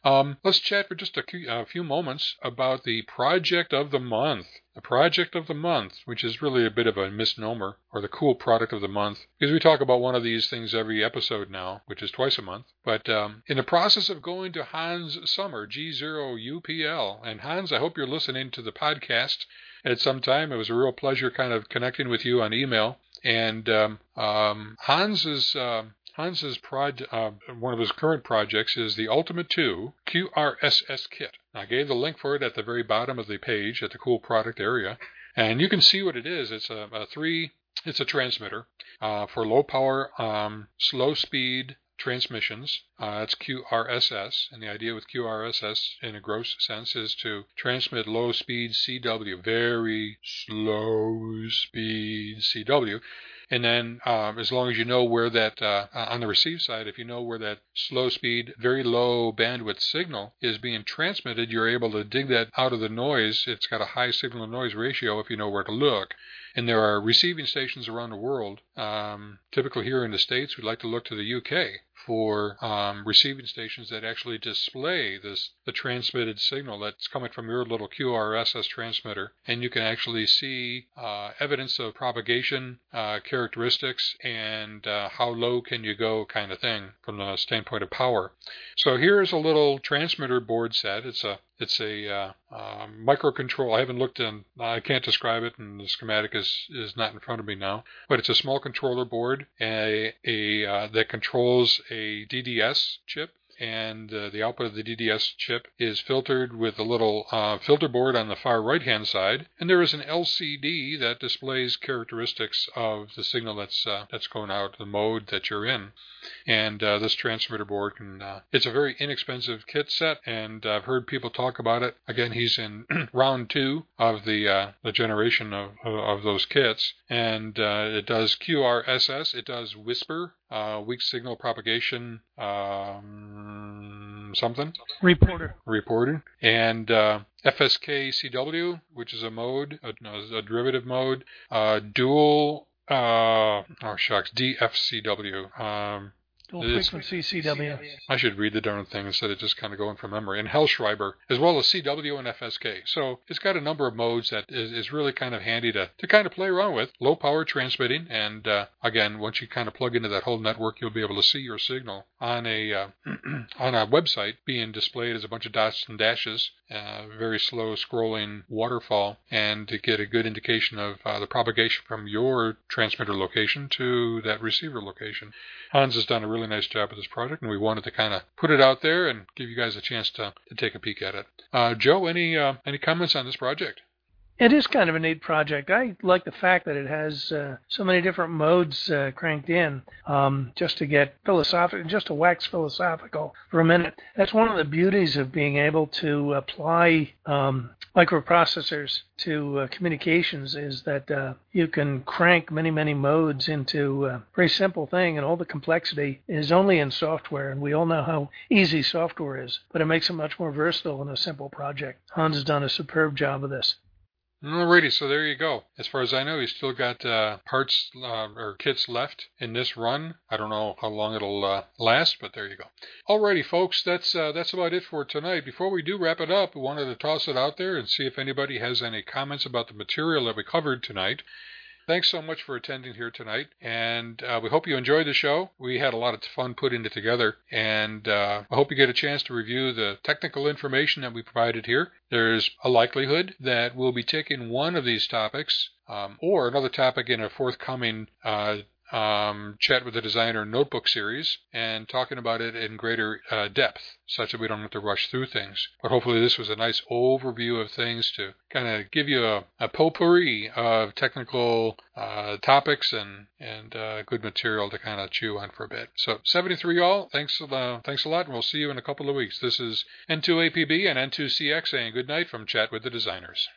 Um, let's chat for just a few, a few moments about the project of the month. The project of the month, which is really a bit of a misnomer, or the cool product of the month, because we talk about one of these things every episode now, which is twice a month. But um, in the process of going to Hans Summer, G0UPL, and Hans, I hope you're listening to the podcast at some time. It was a real pleasure kind of connecting with you on email. And um, um, Hans is um, Hans's prod, uh, one of his current projects is the Ultimate 2 QRSS kit. I gave the link for it at the very bottom of the page at the cool product area, and you can see what it is. It's a, a three. It's a transmitter uh, for low power, um, slow speed transmissions. Uh, it's QRSS, and the idea with QRSS, in a gross sense, is to transmit low speed CW, very slow speed CW, and then, um, as long as you know where that, uh, on the receive side, if you know where that slow speed, very low bandwidth signal is being transmitted, you're able to dig that out of the noise. It's got a high signal to noise ratio if you know where to look. And there are receiving stations around the world. Um, typically here in the States, we'd like to look to the UK for um, receiving stations that actually display this the transmitted signal that's coming from your little QRSS transmitter, and you can actually see uh, evidence of propagation uh, characteristics and uh, how low can you go, kind of thing, from the standpoint of power. So here's a little transmitter board set. It's a it's a uh, uh, microcontrol. I haven't looked in. I can't describe it, and the schematic is is not in front of me now. But it's a small controller board, a, a uh, that controls a DDS chip and uh, the output of the DDS chip is filtered with a little uh, filter board on the far right hand side, and there is an LCD that displays characteristics of the signal that's uh, that's going out, the mode that you're in. And uh, this transmitter board can, uh, it's a very inexpensive kit set, and I've heard people talk about it. Again, he's in [clears throat] round two of the uh, the generation of, of those kits, and it does QRSS, it does WSPR, uh, weak signal propagation, um, something. Reporter. Reporter. And uh, FSK CW, which is a mode, a, a derivative mode, uh, dual, uh, oh shucks, DFCW. Um, Dual frequency CW. I should read the darn thing instead of just kind of going from memory. And Hellschreiber, as well as CW and FSK. So it's got a number of modes that is, is really kind of handy to, to kind of play around with. Low power transmitting, and uh, again, once you kind of plug into that whole network, you'll be able to see your signal on a uh, [clears throat] on a website being displayed as a bunch of dots and dashes, uh, very slow scrolling waterfall, and to get a good indication of uh, the propagation from your transmitter location to that receiver location. Hans has done a really nice job with this project, and we wanted to kind of put it out there and give you guys a chance to, to take a peek at it. Uh, Joe, any uh, any comments on this project? It is kind of a neat project. I like the fact that it has uh, so many different modes uh, cranked in. Um, just to get philosophical, just to wax philosophical for a minute. That's one of the beauties of being able to apply um, microprocessors to uh, communications is that uh, you can crank many, many modes into a very simple thing, and all the complexity is only in software. And we all know how easy software is, but it makes it much more versatile in a simple project. Hans has done a superb job of this. Alrighty, so there you go. As far as I know, he's still got uh, parts uh, or kits left in this run. I don't know how long it'll uh, last, but there you go. Alrighty, folks, that's uh, that's about it for tonight. Before we do wrap it up, we wanted to toss it out there and see if anybody has any comments about the material that we covered tonight. Thanks so much for attending here tonight, and uh, we hope you enjoyed the show. We had a lot of fun putting it together, and uh, I hope you get a chance to review the technical information that we provided here. There's a likelihood that we'll be taking one of these topics um, or another topic in a forthcoming uh, um, chat with the designer notebook series and talking about it in greater uh, depth, such that we don't have to rush through things. But hopefully, this was a nice overview of things to kind of give you a, a potpourri of technical uh, topics and and uh, good material to kind of chew on for a bit. So, 73 all, thanks uh, thanks a lot, and we'll see you in a couple of weeks. This is N2APB and N2CX saying good night from Chat with the Designers.